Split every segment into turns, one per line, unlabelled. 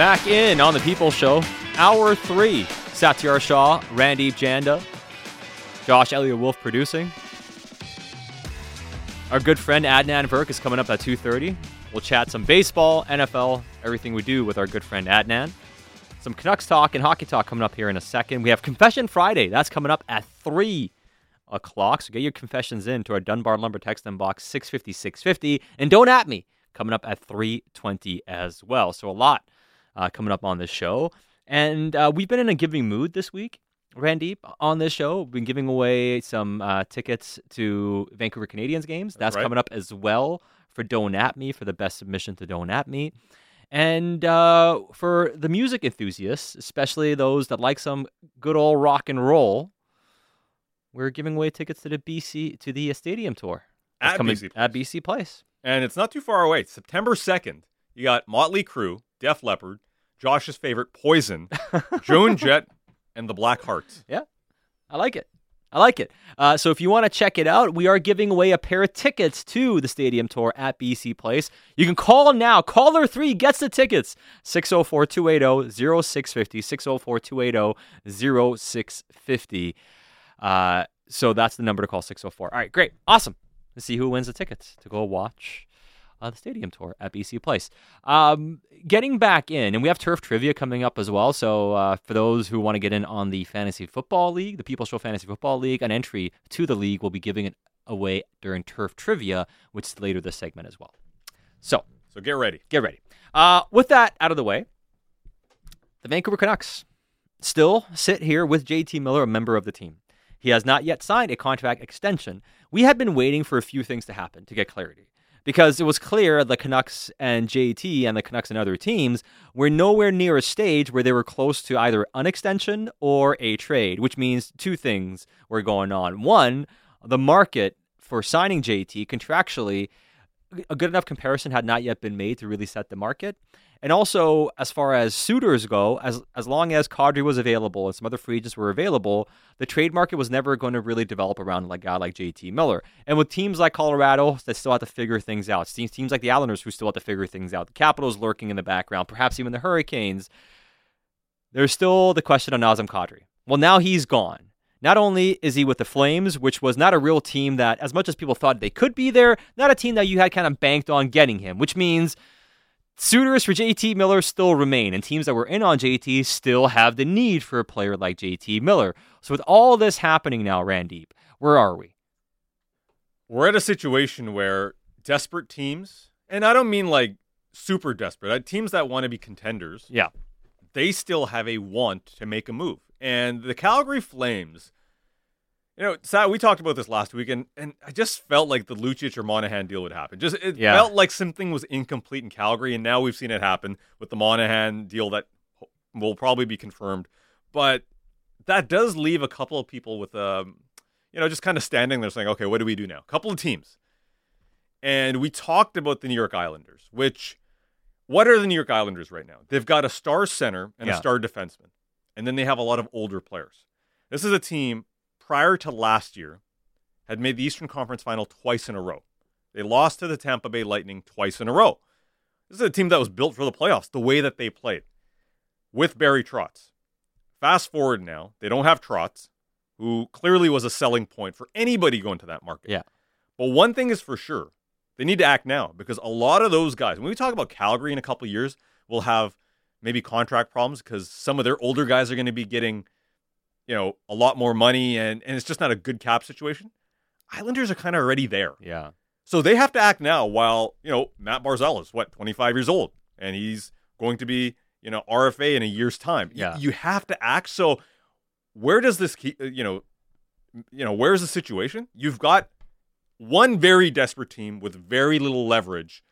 Back in on the People Show, hour three. Satiar Shah, Randy Janda, Josh Elliott Wolf producing. Our good friend Adnan Virk is coming up at 2.30. We'll chat some baseball, NFL, everything we do with our good friend Adnan. Some Canucks talk and hockey talk coming up here in a second. We have Confession Friday. That's coming up at 3 o'clock. So get your confessions in to our Dunbar Lumber text inbox 650 650. And don't at me coming up at 320 as well. So a lot uh, coming up on this show. And uh, we've been in a giving mood this week, Randip, on this show. We've been giving away some uh, tickets to Vancouver Canadians games. That's,
right.
coming up as well for Don't At Me, for the best submission to Don't At Me. And uh, for the music enthusiasts, especially those that like some good old rock and roll, we're giving away tickets to the BC to the stadium tour That's
At
coming
BC
at BC Place.
And it's not too far away. September 2nd, you got Motley Crue, Def Leppard, Josh's favorite, Poison, Joan Jett, and the Black Hearts.
Yeah, I like it. I like it. Uh, so if you want to check it out, we are giving away a pair of tickets to the stadium tour at BC Place. You can call now. Caller 3 gets the tickets. 604 280 0650. 604 280 0650. Uh, so that's the number to call 604. All right, great. Awesome. Let's see who wins the tickets to go watch uh, the stadium tour at BC Place. Um, getting back in, and we have turf trivia coming up as well. So uh, for those who want to get in on the fantasy football league, the People Show Fantasy Football League, an entry to the league will be giving it away during turf trivia, which is later this segment as well. So
So get ready.
get ready. Uh, with that out of the way, the Vancouver Canucks still sit here with JT Miller, a member of the team. He has not yet signed a contract extension. We had been waiting for a few things to happen to get clarity because it was clear the Canucks and JT and the Canucks and other teams were nowhere near a stage where they were close to either an extension or a trade, which means two things were going on. One, the market for signing JT contractually, a good enough comparison had not yet been made to really set the market. And also, as far as suitors go, as as long as Kadri was available and some other free agents were available, the trade market was never going to really develop around like a guy like JT Miller. And with teams like Colorado that still have to figure things out, teams, teams like the Islanders who still have to figure things out, the Capitals lurking in the background, perhaps even the Hurricanes, there's still the question on Nazem Kadri. Well, now he's gone. Not only is he with the Flames, which was not a real team that, as much as people thought they could be there, not a team that you had kind of banked on getting him, which means suitors for JT Miller still remain, and teams that were in on JT still have the need for a player like JT Miller. So, with all this happening now, Randip, where are we?
We're at a situation where desperate teams, and I don't mean like super desperate, uh, teams that want to be contenders,
Yeah.
they still have a want to make a move. And the Calgary Flames, you know, Sat, we talked about this last week, and, and I just felt like the Lucic or Monahan deal would happen. Just it
Yeah.
felt like something was incomplete in Calgary, and now we've seen it happen with the Monahan deal that will probably be confirmed. But that does leave a couple of people with, um, you know, just kind of standing there saying, okay, what do we do now? A couple of teams. And we talked about the New York Islanders, which, what are the New York Islanders right now? They've got a star center and
Yeah.
a star defenseman, and then they have a lot of older players. This is a team prior to last year had made the Eastern Conference final twice in a row. They lost to the Tampa Bay Lightning twice in a row. This is a team that was built for the playoffs, the way that they played with Barry Trotz. Fast forward now, they don't have Trotz, who clearly was a selling point for anybody going to that market.
Yeah.
But one thing is for sure, they need to act now because a lot of those guys, when we talk about Calgary in a couple of years, will have maybe contract problems because some of their older guys are going to be getting, you know, a lot more money and, and it's just not a good cap situation. Islanders are kind of already there.
Yeah.
So they have to act now while, you know, Matt Barzal is what, 25 years old and he's going to be, you know, RFA in a year's time.
Yeah.
You have to act. So where does this keep, you know, you know, where's the situation? You've got one very desperate team with very little leverage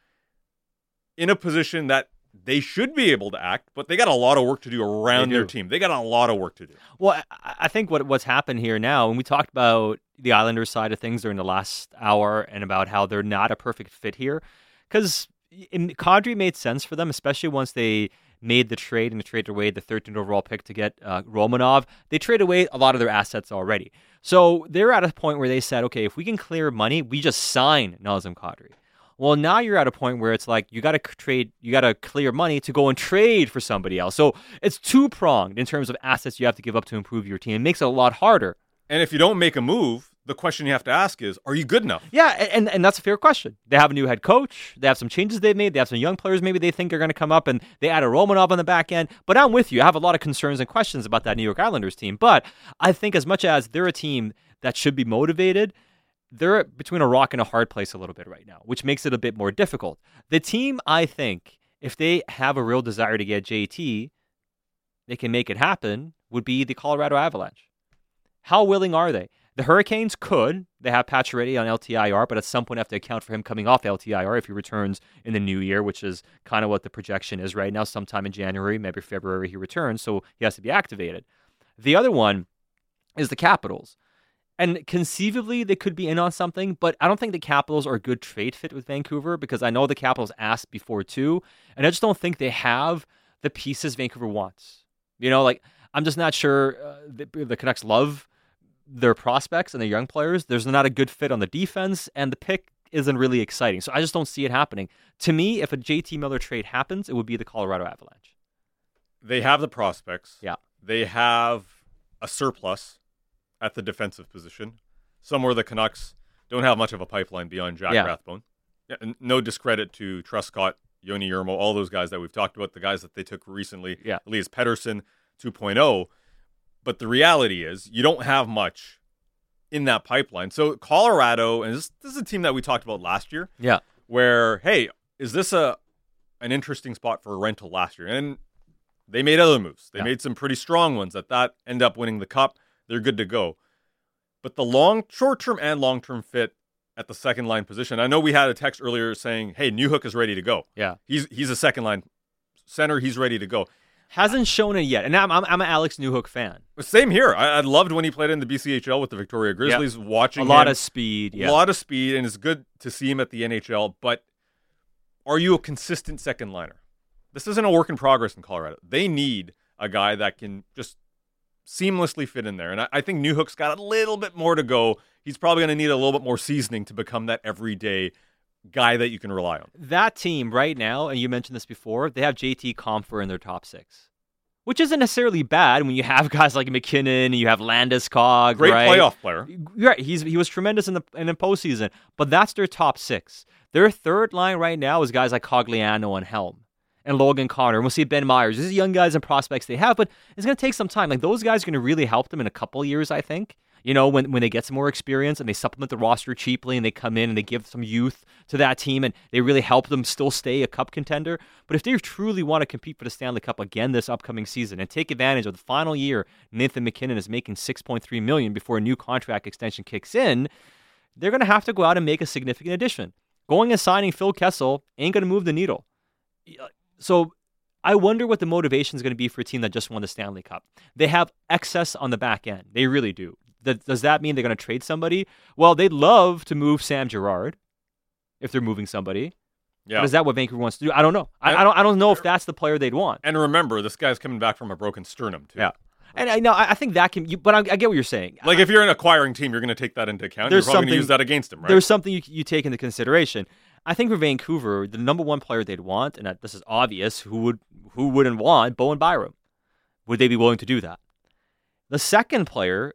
in a position that they should be able to act, but they got a lot of work to do around
They
their team. They got a lot of work to do.
Well, I- think what what's happened here now, and we talked about the Islanders side of things during the last hour, and about how they're not a perfect fit here, because Kadri made sense for them, especially once they made the trade and traded away the 13th overall pick to get uh, Romanov. They traded away a lot of their assets already, so they're at a point where they said, okay, if we can clear money, we just sign Nazem Kadri. Well, now you're at a point where it's like you got to trade, you got to clear money to go and trade for somebody else. So it's two pronged in terms of assets you have to give up to improve your team. It makes it a lot harder.
And if you don't make a move, the question you have to ask is, are you good enough?
Yeah, and, and that's a fair question. They have a new head coach. They have some changes they've made. They have some young players maybe they think are going to come up, and they add a Romanov on the back end. But I'm with you. I have a lot of concerns and questions about that New York Islanders team. But I think as much as they're a team that should be motivated, they're between a rock and a hard place a little bit right now, which makes it a bit more difficult. The team, I think, if they have a real desire to get JT, they can make it happen, would be the Colorado Avalanche. How willing are they? The Hurricanes could. They have Pacioretty on LTIR, but at some point have to account for him coming off LTIR if he returns in the new year, which is kind of what the projection is right now. Sometime in January, maybe February, he returns, so he has to be activated. The other one is the Capitals. And conceivably, they could be in on something, but I don't think the Capitals are a good trade fit with Vancouver because I know the Capitals asked before too, and I just don't think they have the pieces Vancouver wants. You know, like I'm just not sure uh, the, the Canucks love their prospects and their young players. There's not a good fit on the defense, and the pick isn't really exciting. So I just don't see it happening. To me, if a JT Miller trade happens, it would be the Colorado Avalanche.
They have the prospects.
Yeah.
They have a surplus at the defensive position, somewhere the Canucks don't have much of a pipeline beyond Jack
Yeah.
Rathbone. Yeah, no discredit to Truscott, Yoni Yermo, all those guys that we've talked about, the guys that they took recently,
Yeah.
Elias Pettersson 2.0. But the reality is, you don't have much in that pipeline. So Colorado, and this, this is a team that we talked about last year,
Yeah.
where hey, is this a an interesting spot for a rental last year? And they made other moves. They
Yeah.
made some pretty strong ones that that end up winning the cup. They're good to go. But the long, short term and long term fit at the second line position. I know we had a text earlier saying, "Hey, Newhook is ready to go.
Yeah.
He's he's a second line center. He's ready to go."
Hasn't shown it yet. And I'm, I'm, I'm an Alex Newhook fan.
Same here. I, I loved when he played in the BCHL with the Victoria Grizzlies. Watching
A lot
him,
of speed.
a lot of speed, and it's good to see him at the NHL. But are you a consistent second liner? This isn't a work in progress in Colorado. They need a guy that can just seamlessly fit in there. And I, I think Newhook's got a little bit more to go. He's probably going to need a little bit more seasoning to become that everyday guy that you can rely on.
that team right now, and you mentioned this before, they have JT Compher in their top six, which isn't necessarily bad when you have guys like MacKinnon and you have Landeskog.
Great
right?
playoff player.
Right. He's he was tremendous in the in the postseason, but that's their top six. Their third line right now is guys like Cogliano and Helm and Logan Connor. And we'll see Ben Meyers. These are young guys and prospects they have, but it's going to take some time. Like those guys are going to really help them in a couple years, I think. You know, when, when they get some more experience and they supplement the roster cheaply and they come in and they give some youth to that team and they really help them still stay a cup contender. But if they truly want to compete for the Stanley Cup again this upcoming season and take advantage of the final year Nathan MacKinnon is making 6.3 million before a new contract extension kicks in, they're to have to go out and make a significant addition. Going and signing Phil Kessel ain't to move the needle. Uh, So I wonder what the motivation is going to be for a team that just won the Stanley Cup. They have excess on the back end. They really do. Does that mean they're going to trade somebody? Well, they'd love to move Sam Girard if they're moving somebody.
Yeah.
But is that what Vancouver wants to do? I don't know. I, I don't. I don't know if that's the player they'd want.
and remember, this guy's coming back from a broken sternum too.
Yeah. And I know. I I think that can. You, but I, I get what you're saying.
Like if you're an acquiring team, you're going to take that into account.
There's
you're probably going to use that against him, right?
There's something you, you take into consideration. I think for Vancouver, the number one player they'd want, and this is obvious, who would who wouldn't want Bowen Byram? Would they be willing to do that? The second player,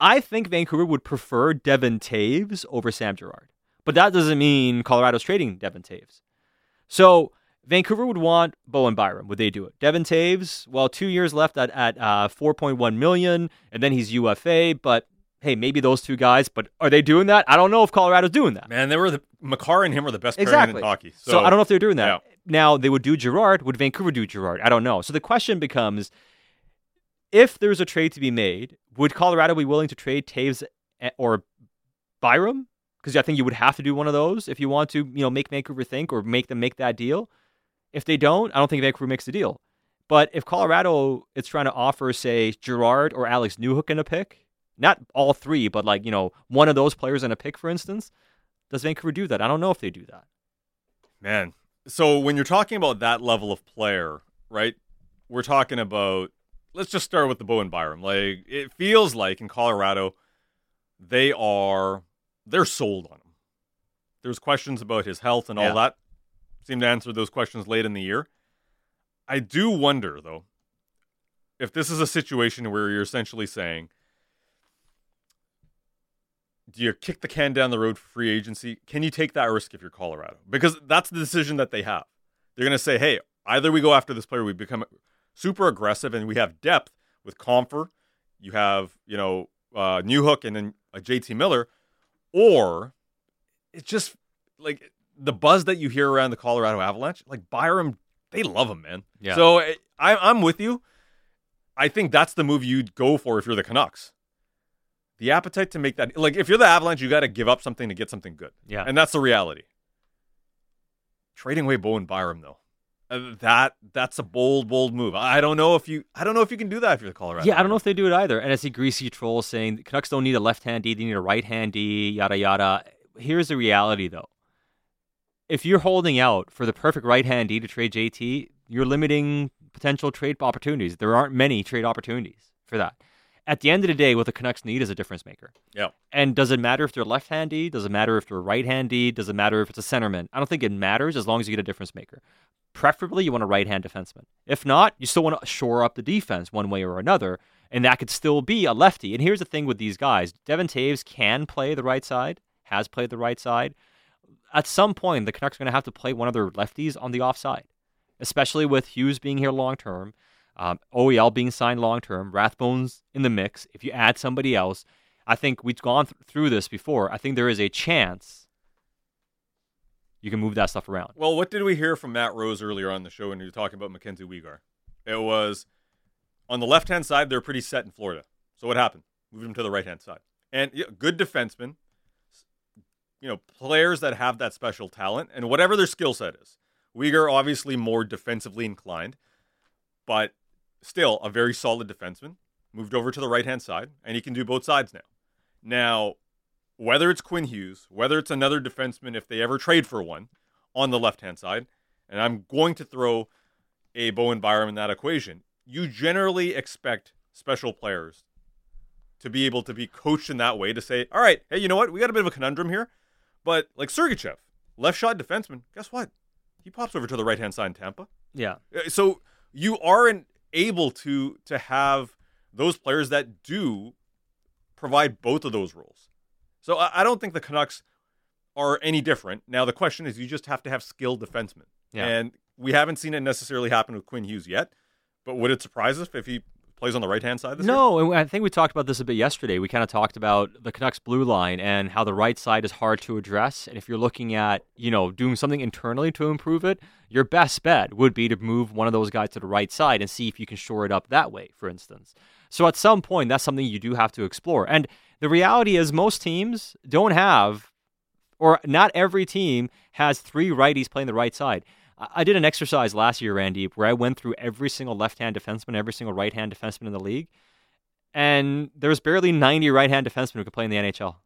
I think Vancouver would prefer Devon Toews over Sam Girard, but that doesn't mean Colorado's trading Devon Toews. So Vancouver would want Bowen Byram. Would they do it? Devon Toews, well, two years left at at uh, 4.1 million, and then he's UFA. But hey, maybe those two guys. But are they doing that? I don't know if Colorado's doing that.
Man, they were the Makar and him were the best
Exactly.
in hockey. So,
So, I don't know if they're doing that.
yeah.
Now they would do Girard. Would Vancouver do Girard? I don't know. So the question becomes: If there's a trade to be made, would Colorado be willing to trade Toews or Byram? Because I think you would have to do one of those if you want to, you know, make Vancouver think or make them make that deal. If they don't, I don't think Vancouver makes the deal. But if Colorado is trying to offer, say, Girard or Alex Newhook in a pick, not all three, but like you know, one of those players in a pick, for instance, does Vancouver do that? I don't know if they do that.
Man. So when you're talking about that level of player, right? We're talking about let's just start with the Bowen Byram. Like it feels like in Colorado, they are they're sold on him. There's questions about his health and all
Yeah.
that. Seem to answer those questions late in the year. I do wonder though if this is a situation where you're essentially saying, do you kick the can down the road for free agency? Can you take that risk if you're Colorado? Because that's the decision that they have. They're going to say, hey, either we go after this player, we become super aggressive, and we have depth with Compher, you have, you know, uh, Newhook, and then a JT Miller, or it's just like the buzz that you hear around the Colorado Avalanche, like Byram, they love him, man.
Yeah.
So I, I'm with you. I think that's the move you'd go for if you're the Canucks. The appetite to make that, like, if you're the Avalanche, you got to give up something to get something good.
Yeah.
And that's the reality. Trading away Bowen Byram, though, uh, that that's a bold, bold move. I don't know if you, I don't know if you can do that if you're the Colorado.
Yeah, I don't know if they do it either. And I see Greasy Troll saying the Canucks don't need a left hand D, they need a right hand D, yada yada. Here's the reality though. If you're holding out for the perfect right hand D to trade JT, you're limiting potential trade opportunities. There aren't many trade opportunities for that. At the end of the day, what the Canucks need is a difference maker.
Yeah.
And does it matter if they're left handy? Does it matter if they're right handy? Does it matter if it's a centerman? I don't think it matters as long as you get a difference maker. Preferably, you want a right hand defenseman. If not, you still want to shore up the defense one way or another, and that could still be a lefty. And here's the thing with these guys Devon Toews can play the right side, has played the right side. At some point, the Canucks are going to have to play one of their lefties on the offside, especially with Hughes being here long term, um, OEL being signed long term, Rathbone's in the mix. If you add somebody else, I think we've gone th- through this before. I think there is a chance you can move that stuff around.
Well, what did we hear from Matt Rose earlier on the show when he was talking about Mackenzie Weegar? It was on the left hand side, they're pretty set in Florida. So what happened? Moved him to the right hand side. And yeah, good defensemen, you know, players that have that special talent and whatever their skill set is. Weegar obviously more defensively inclined, but still a very solid defenseman. Moved over to the right hand side, and he can do both sides now. Now, whether it's Quinn Hughes, whether it's another defenseman, if they ever trade for one on the left hand side, and I'm going to throw a Bowen Byram in that equation, you generally expect special players to be able to be coached in that way to say, all right, hey, you know what? We got a bit of a conundrum here. But like Sergachev, left shot defenseman, guess what? He pops over to the right hand side in Tampa.
Yeah.
Uh, So you aren't able to to have those players that do provide both of those roles. So I, I don't think the Canucks are any different. Now the question is, you just have to have skilled defensemen,
Yeah.
and we haven't seen it necessarily happen with Quinn Hughes yet. But would it surprise us if he plays on the right hand side this year?
No, and I think we talked about this a bit yesterday. We kind of talked about the Canucks blue line and how the right side is hard to address. And if you're looking at, you know, doing something internally to improve it, your best bet would be to move one of those guys to the right side and see if you can shore it up that way, for instance. So at some point, that's something you do have to explore. And the reality is, most teams don't have, or not every team has three righties playing the right side. I did an exercise last year, Randy, where I went through every single left-hand defenseman, every single right-hand defenseman in the league, and there was barely 90 right-hand defensemen who could play in the NHL.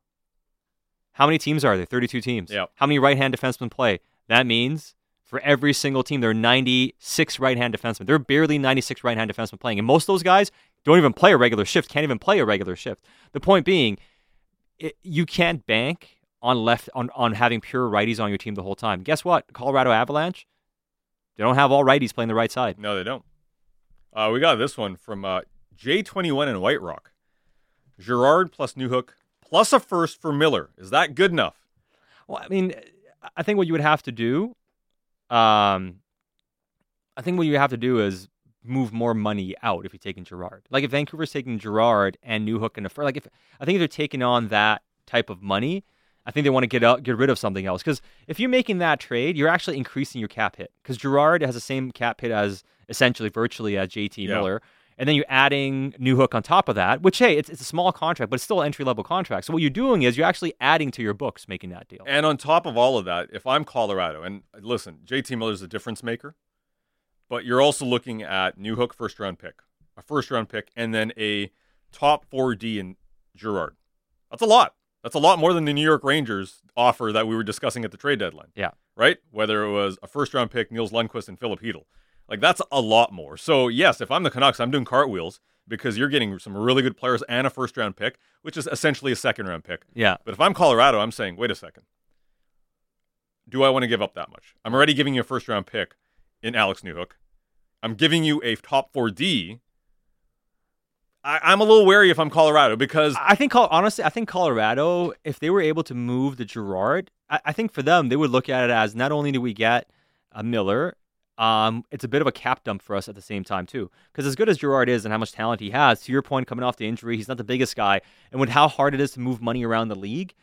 How many teams are there? 32 teams.
Yep.
How many right-hand defensemen play? That means for every single team, there are 96 right-hand defensemen. There are barely 96 right-hand defensemen playing, and most of those guys don't even play a regular shift. Can't even play a regular shift. The point being, it, you can't bank on left on on having pure righties on your team the whole time. Guess what? Colorado Avalanche, they don't have all righties playing the right side.
No, they don't. Uh, we got this one from uh, J21 in White Rock. Girard plus Newhook plus a first for Miller. Is that good enough?
Well, I mean, I think what you would have to do, um, I think what you have to do is move more money out if you're taking Girard. Like if Vancouver's taking Girard and Newhook and a first, like if I think if they're taking on that type of money, I think they want to get out, get rid of something else. Because if you're making that trade, you're actually increasing your cap hit. Because Girard has the same cap hit as essentially virtually as JT
Yeah.
Miller. And then you're adding Newhook on top of that, which hey, it's, it's a small contract, but it's still an entry level contract. So what you're doing is you're actually adding to your books making that deal.
And on top of all of that, if I'm Colorado, and listen, JT Miller's a difference maker, but you're also looking at Newhook first round pick, a first round pick, and then a top 4D in Girard. That's a lot. That's a lot more than the New York Rangers offer that we were discussing at the trade deadline.
Yeah.
Right? Whether it was a first round pick, Nils Lundkvist and Philip Hedel. Like that's a lot more. So yes, if I'm the Canucks, I'm doing cartwheels because you're getting some really good players and a first round pick, which is essentially a second round pick.
Yeah.
But if I'm Colorado, I'm saying, wait a second. do I want to give up that much? I'm already giving you a first round pick in Alex Newhook. I'm giving you a top four D. I, I'm a little wary if I'm Colorado because
I think, honestly, I think Colorado, if they were able to move the Girard, I, I think for them, they would look at it as not only do we get a Miller, um, it's a bit of a cap dump for us at the same time too. Because as good as Girard is and how much talent he has, to your point, coming off the injury, he's not the biggest guy, and with how hard it is to move money around the league,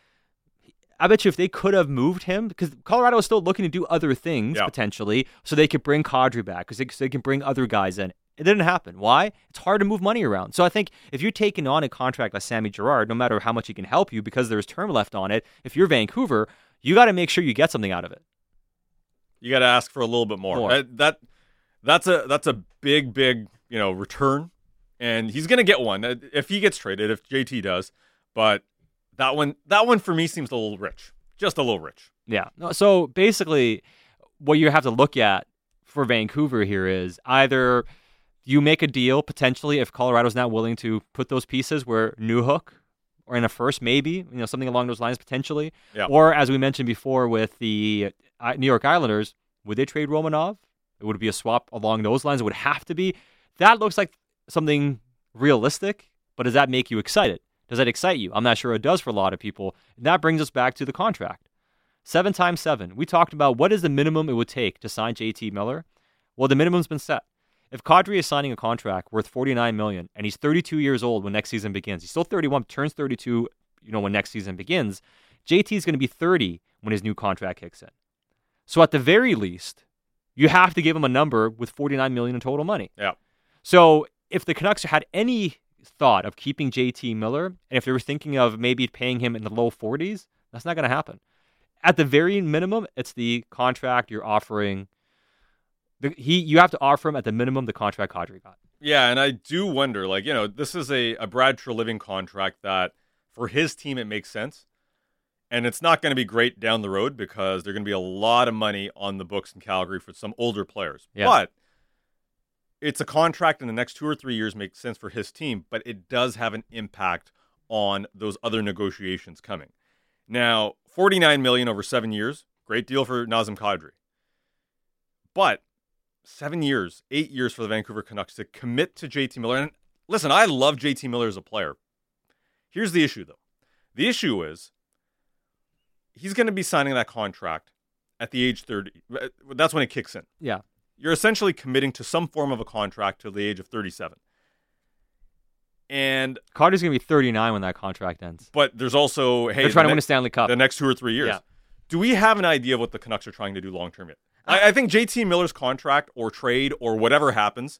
I bet you if they could have moved him, because Colorado is still looking to do other things
Yeah.
potentially, so they could bring Kadri back, because they, so they can bring other guys in. It didn't happen. Why? It's hard to move money around. So I think if you're taking on a contract like Sammy Girard, no matter how much he can help you, because there's term left on it, if you're Vancouver, you got to make sure you get something out of it.
you got to ask for a little bit more.
More.
That, that that's a that's a big big you know return, and he's gonna get one uh, if he gets traded. If JT does, but that one that one for me seems a little rich, just a little rich.
Yeah. So basically, what you have to look at for Vancouver here is either you make a deal potentially if Colorado's not willing to put those pieces where Newhook or in a first, maybe you know something along those lines potentially,
Yeah.
or as we mentioned before with the uh, New York Islanders, would they trade Romanov? It would be a swap along those lines. It would have to be. That looks like something realistic, but does that make you excited? Does that excite you? I'm not sure it does for a lot of people. And that brings us back to the contract. Seven times seven. We talked about what is the minimum it would take to sign JT Miller. Well, the minimum's been set. If Kadri is signing a contract worth 49 million and he's 32 years old when next season begins, he's still 31, turns 32, you know, when next season begins. JT is going to be 30 when his new contract kicks in. So at the very least, you have to give him a number with 49 million in total money.
Yeah.
So if the Canucks had any thought of keeping JT Miller, and if they were thinking of maybe paying him in the low 40s, that's not going to happen. At the very minimum, it's the contract you're offering. The, he, you have to offer him at the minimum the contract Kadri got.
Yeah, and I do wonder, like, you know, this is a, a Brad Treliving contract that for his team it makes sense. And it's not going to be great down the road because there's going to be a lot of money on the books in Calgary for some older players.
Yeah.
But it's a contract in the next two or three years makes sense for his team, but it does have an impact on those other negotiations coming. Now, 49 million over seven years, great deal for Nazem Kadri. But seven years, eight years for the Vancouver Canucks to commit to JT Miller. And listen, I love JT Miller as a player. Here's the issue, though. The issue is he's going to be signing that contract at the age 30. Uh, that's when it kicks in.
Yeah.
You're essentially committing to some form of a contract till the age of 37. And
Kadri's going to be 39 when that contract ends.
but there's also hey,
They're trying
the
to win a Stanley Cup.
the next two or three years.
Yeah.
Do we have an idea of what the Canucks are trying to do long term yet? I, I think JT Miller's contract or trade or whatever happens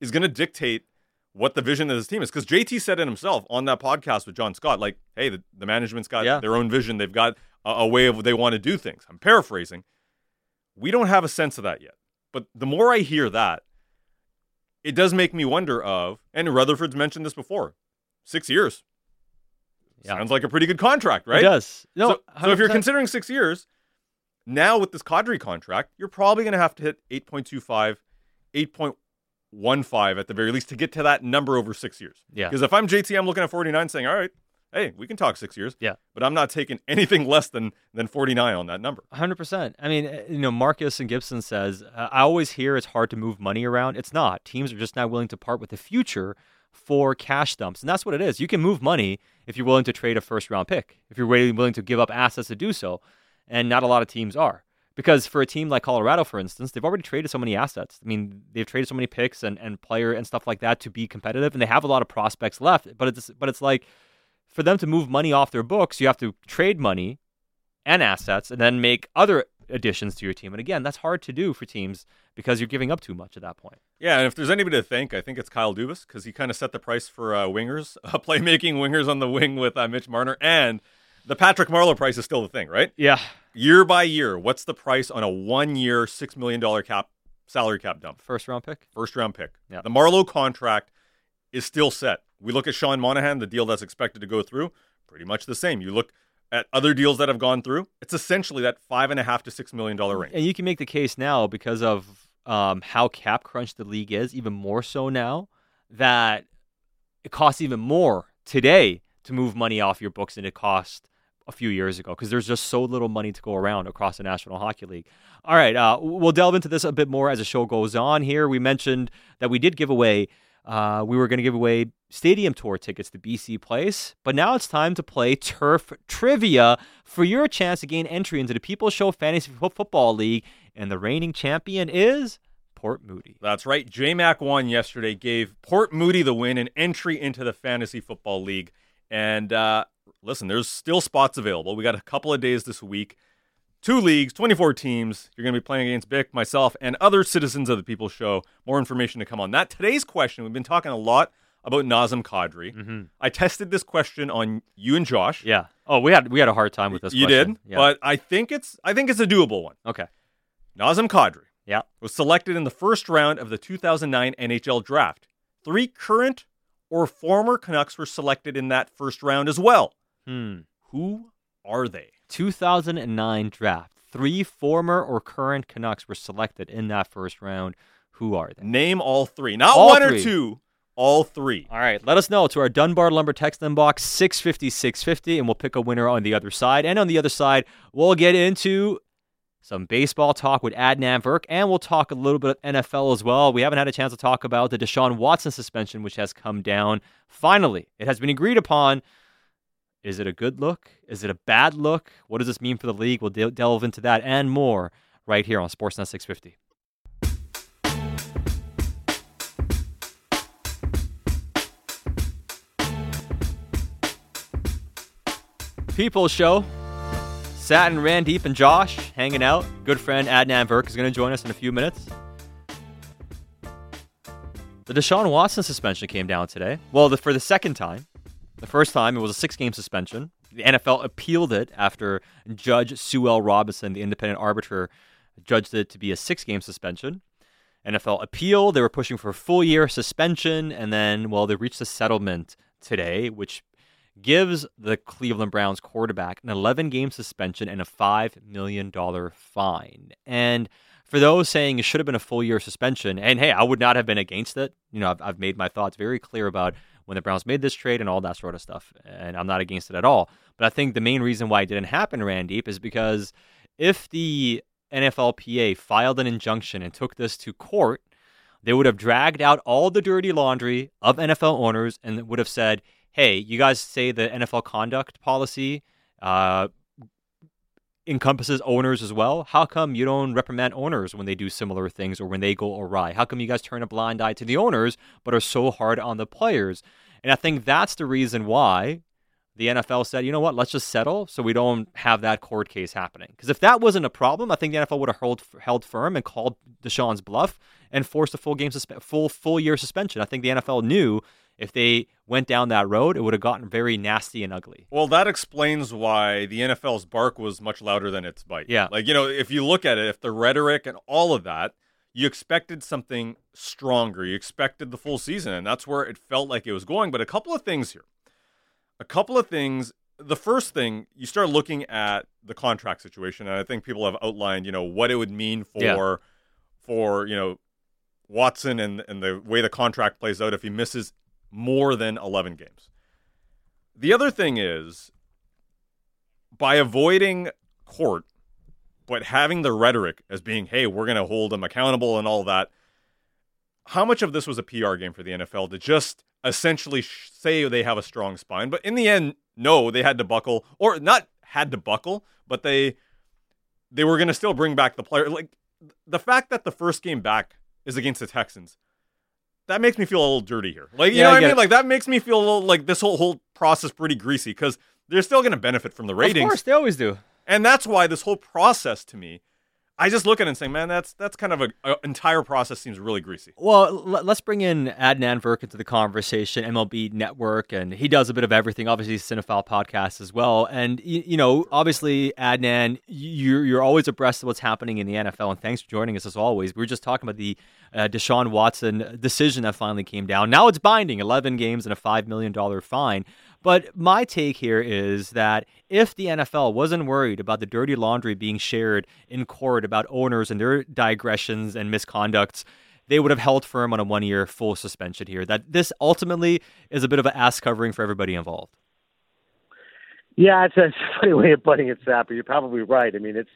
is going to dictate what the vision of this team is. Because JT said it himself on that podcast with John Scott, like, hey, the, the management's got
Yeah.
their own vision. They've got a, a way of they want to do things. I'm paraphrasing. We don't have a sense of that yet. But the more I hear that, it does make me wonder of, and Rutherford's mentioned this before, six years.
Yeah.
Sounds like a pretty good contract, right?
It does. No,
so, so if you're considering six years, now with this Kadri contract, you're probably going to have to hit 8.25, 8.15 at the very least to get to that number over six years.
Yeah.
Because if I'm JT, I'm looking at 49 saying, all right, hey, we can talk six years.
Yeah.
But I'm not taking anything less than, than 49 on that number.
Hundred percent. I mean, uh, you know, Marcus and Gibson says I always hear it's hard to move money around. It's not. Teams are just not willing to part with the future for cash dumps, and that's what it is. You can move money if you're willing to trade a first round pick, if you're really willing to give up assets to do so, and not a lot of teams are. Because for a team like Colorado, for instance, they've already traded so many assets. I mean, they've traded so many picks and, and player and stuff like that to be competitive, and they have a lot of prospects left. But it's but it's like for them to move money off their books, you have to trade money and assets and then make other additions to your team. And again, that's hard to do for teams because you're giving up too much at that point.
Yeah, and if there's anybody to thank, I think it's Kyle Dubas because he kind of set the price for uh, wingers, uh, playmaking wingers on the wing with uh, Mitch Marner, and the Patrick Marleau price is still the thing, right?
Yeah.
Year by year, what's the price on a one-year, six million dollar cap salary cap dump?
First round pick.
First round pick.
Yeah.
The Marleau contract is still set. We look at Sean Monahan, the deal that's expected to go through, pretty much the same. You look at other deals that have gone through, it's essentially that five and a half to six million dollar range.
And you can make the case now because of um, how cap crunch the league is, even more so now, that it costs even more today to move money off your books than it cost a few years ago because there's just so little money to go around across the National Hockey League. All right, uh, we'll delve into this a bit more as the show goes on. Here, we mentioned that we did give away. Uh, we were going to give away stadium tour tickets to BC Place, but now it's time to play turf trivia for your chance to gain entry into the People's Show Fantasy Football League, and the reigning champion is Port Moody.
That's right. JMac won yesterday, gave Port Moody the win and entry into the Fantasy Football League. And uh, listen, there's still spots available. We got a couple of days this week. Two leagues, 24 teams. You're going to be playing against Bick, myself, and other citizens of the People Show. More information to come on that. Today's question, we've been talking a lot about Nazem Kadri.
Mm-hmm.
I tested this question on you and Josh.
Yeah. Oh, we had we had a hard time with this.
You
question.
did,
Yeah.
but I think it's I think it's a doable one.
okay.
Nazem Kadri
Yeah.
was selected in the first round of the 2009 NHL draft. Three current or former Canucks were selected in that first round as well.
Hmm.
Who are they?
2009 draft. Three former or current Canucks were selected in that first round. Who are they?
Name all three. Not
All
one or two, all three.
All right, let us know to our Dunbar Lumber text inbox 650 650, and we'll pick a winner on the other side. And on the other side, we'll get into some baseball talk with Adnan Virk, and we'll talk a little bit of NFL as well. We haven't had a chance to talk about the Deshaun Watson suspension, which has come down. Finally, it has been agreed upon. Is it a good look? Is it a bad look? What does this mean for the league? We'll de- delve into that and more right here on Sportsnet 650. People Show. Satin, Randip, and Josh hanging out. Good friend Adnan Virk is going to join us in a few minutes. The Deshaun Watson suspension came down today. Well, the, for the second time. The first time it was a six game suspension. The NFL appealed it after Judge Sue L. Robinson, the independent arbiter, judged it to be a six game suspension. NFL appeal. They were pushing for a full year suspension. And then, well, they reached a settlement today, which gives the Cleveland Browns quarterback an 11 game suspension and a $5 million fine. And for those saying it should have been a full year suspension, and hey, I would not have been against it. You know, I've, I've made my thoughts very clear about when the Browns made this trade and all that sort of stuff, and I'm not against it at all. But I think the main reason why it didn't happen, Randip, is because if the NFLPA filed an injunction and took this to court, they would have dragged out all the dirty laundry of NFL owners and would have said, hey, you guys say the NFL conduct policy uh, encompasses owners as well. How come you don't reprimand owners when they do similar things or when they go awry? How come you guys turn a blind eye to the owners but are so hard on the players? And I think that's the reason why the NFL said, you know what, let's just settle so we don't have that court case happening. Because if that wasn't a problem, I think the NFL would have held, held firm and called Deshaun's bluff and forced a full game suspe- full full year suspension. I think the NFL knew if they went down that road, it would have gotten very nasty and ugly.
Well, that explains why the NFL's bark was much louder than its bite.
Yeah.
Like, you know, if you look at it, if the rhetoric and all of that, you expected something stronger. You expected the full season, and that's where it felt like it was going. But a couple of things here. A couple of things. The first thing, you start looking at the contract situation, and I think people have outlined, you know, what it would mean for
Yeah.
for, you know, Watson and and the way the contract plays out if he misses more than 11 games. The other thing is by avoiding court, but having the rhetoric as being, hey, we're going to hold them accountable and all that, how much of this was a PR game for the NFL to just essentially say they have a strong spine? But in the end, no, they had to buckle, or not had to buckle, but they they were going to still bring back the player. Like the fact that the first game back is against the Texans, that makes me feel a little dirty here. Like you
Yeah,
know
I
what I mean?
it.
Like that makes me feel a little like this whole whole process pretty greasy because they're still going to benefit from the ratings.
Of course, they always do.
And that's why this whole process to me, I just look at it and say, man, that's that's kind of a, a entire process seems really greasy.
Well, l- let's bring in Adnan Virk into the conversation, MLB Network, and he does a bit of everything. Obviously, Cinephile podcast as well. And you, you know, obviously, Adnan, you're you're always abreast of what's happening in the NFL. And thanks for joining us as always. We were just talking about the uh, Deshaun Watson decision that finally came down. Now it's binding: eleven games and a five million dollar fine. But my take here is that if the NFL wasn't worried about the dirty laundry being shared in court about owners and their digressions and misconducts, they would have held firm on a one year full suspension here. That this ultimately is a bit of an ass covering for everybody involved.
Yeah, it's a, funny way of putting it, Sapper. You're probably right. I mean, it's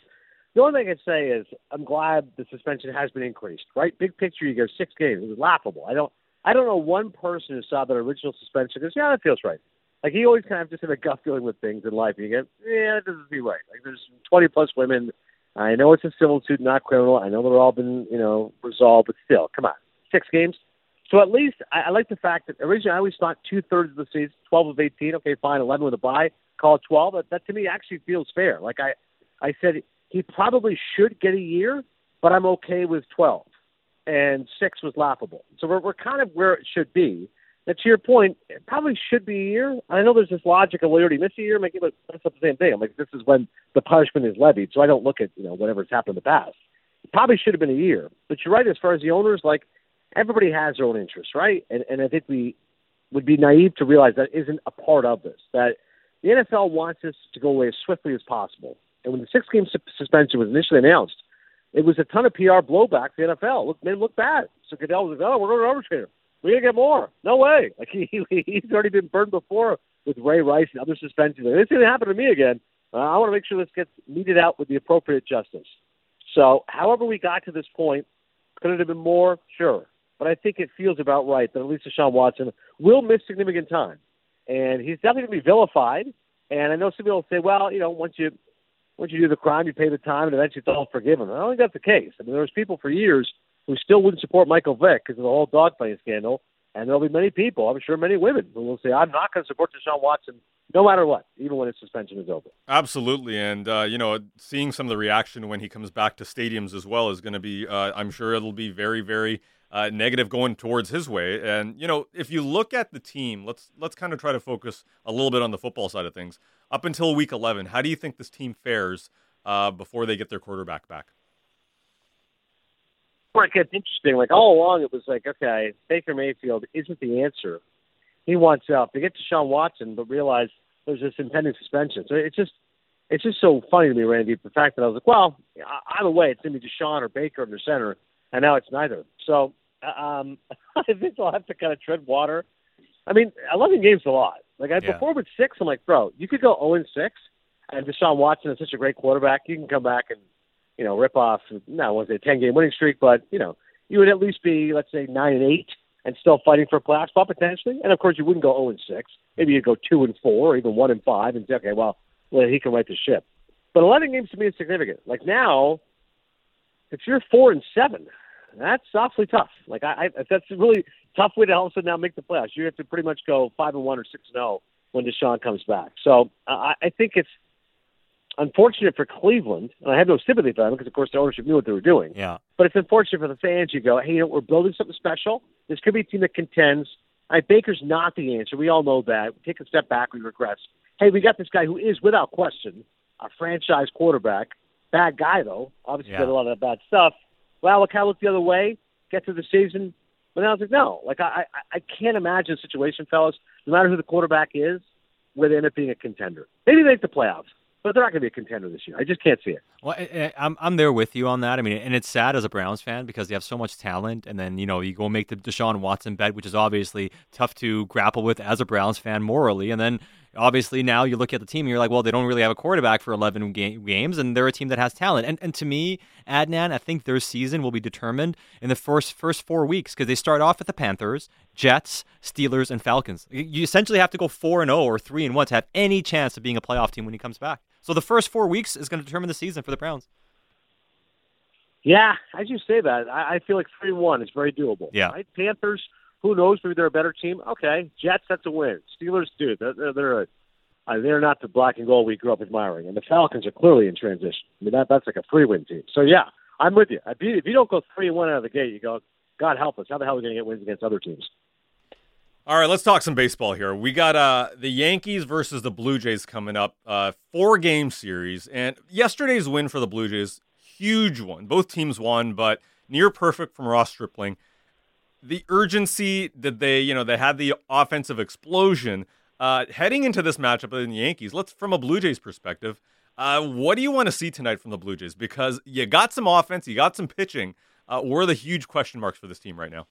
the only thing I'd say is I'm glad the suspension has been increased. Right, big picture, you go six games. It was laughable. I don't, I don't know one person who saw that original suspension goes, yeah, that feels right. Like he always kind of just have a gut feeling with things in life. And you go, yeah, that doesn't seem right. Like there's 20 plus women. I know it's a civil suit, not criminal. I know they're all been, you know, resolved, but still, come on, six games. So at least I, I like the fact that originally I always thought two thirds of the season, 12 of 18. Okay, fine, 11 with a bye call it 12. That, that to me actually feels fair. Like I, I said, he probably should get a year, but I'm okay with 12. And six was laughable. So we're, we're kind of where it should be. Now, to your point, it probably should be a year. I know there's this logic of, well, already missed a year, making it that's the same thing. I'm like, this is when the punishment is levied, so I don't look at, you know, whatever's happened in the past. It probably should have been a year. But you're right, as far as the owners, like, everybody has their own interests, right? And, and I think we would be naive to realize that isn't a part of this, that the NFL wants this to go away as swiftly as possible. And when the six game su- suspension was initially announced, it was a ton of PR blowback to the NFL. Look, made it look bad. So Goodell was like, oh, we're going to arbitrator. We're to get more. No way. Like he, he's already been burned before with Ray Rice and other suspensions. Going to happen to me again. Uh, I want to make sure this gets meted out with the appropriate justice. So, however we got to this point, could it have been more? Sure. But I think it feels about right that at least Deshaun Watson will miss significant time and he's definitely to be vilified. And I know some people say, well, you know, once you once you do the crime, you pay the time, and eventually it's all forgiven. I don't think that's the case. I mean, there was people for years who still wouldn't support Michael Vick because of the whole dogfighting scandal, and there'll be many people, I'm sure, many women who will say, I'm not going to support Deshaun Watson no matter what, even when his suspension is over.
Absolutely, and uh, you know, seeing some of the reaction when he comes back to stadiums as well is going to be, uh, I'm sure it'll be very, very uh, negative going towards his way. And you know, if you look at the team, let's let's kind of try to focus a little bit on the football side of things. Up until week 11, how do you think this team fares uh, before they get their quarterback back?
Where it gets interesting, like all along, it was like, okay, Baker Mayfield isn't the answer. He wants out. They get Deshaun Watson, but realize there's this impending suspension. So it's just it's just so funny to me, Randy, the fact that I was like, well, either way, it's going to be Deshaun or Baker in the center and now it's neither. So uh, um, I think they'll have to kind of tread water. I mean, 11 games a lot. Like I, yeah. before with six, I'm like, bro, you could go 0 and six, and Deshaun Watson is such a great quarterback. You can come back and you know rip off. No, was it a 10 game winning streak, but you know you would at least be let's say nine and eight and still fighting for a playoff spot potentially. And of course, you wouldn't go 0 and six. Maybe you'd go two and four, or even one and five, and say, okay, well, well, he can right the ship. But 11 games to me is significant. Like now, if you're four and seven, that's awfully tough. Like I, I that's a really tough way to all of a sudden now make the playoffs. You have to pretty much go five and one or six and zero when Deshaun comes back. So I, I think it's unfortunate for Cleveland, and I have no sympathy for them because, of course, the ownership knew what they were doing.
Yeah.
But it's unfortunate for the fans. You go, hey, you know, we're building something special. This could be a team that contends. I Baker's not the answer. We all know that. We take a step back, we regress. Hey, we got this guy who is, without question, a franchise quarterback. Bad guy, though. Obviously, yeah. did a lot of bad stuff well, look how look the other way, get to the season. But now I was like, no, like I, I, I can't imagine a situation, fellas, no matter who the quarterback is, where they end up being a contender. Maybe they make the playoffs, but they're not going to be a contender this year. I just can't see it.
Well, I, I'm I'm there with you on that. I mean, and it's sad as a Browns fan because they have so much talent, and then you know you go make the Deshaun Watson bet, which is obviously tough to grapple with as a Browns fan morally, and then obviously now you look at the team and you're like, well, they don't really have a quarterback for 11 ga- games, and they're a team that has talent. And and to me, Adnan, I think their season will be determined in the first first four weeks because they start off with the Panthers, Jets, Steelers, and Falcons. You essentially have to go four and zero oh or three and one to have any chance of being a playoff team when he comes back. So the first four weeks is going to determine the season for the Browns.
Yeah, as you say that, I, I feel like three one is very doable.
Yeah,
right? Panthers who knows? Maybe they're a better team. Okay, Jets, that's a win. Steelers, dude, they're they're, a, uh, they're not the black and gold we grew up admiring, and the Falcons are clearly in transition. I mean, that that's like a three-win team. So yeah, I'm with you. If you, if you don't go three and one out of the gate, you go, God help us. How the hell are we going to get wins against other teams?
All right, let's talk some baseball here. We got uh, the Yankees versus the Blue Jays coming up. Uh, four game series, and yesterday's win for the Blue Jays, huge one. Both teams won, but near perfect from Ross Stripling the urgency that they, you know, they had the offensive explosion uh, heading into this matchup in the Yankees. Let's from a Blue Jays perspective. Uh, what do you want to see tonight from the Blue Jays? Because you got some offense, you got some pitching. Uh, are the huge question marks for this team right now?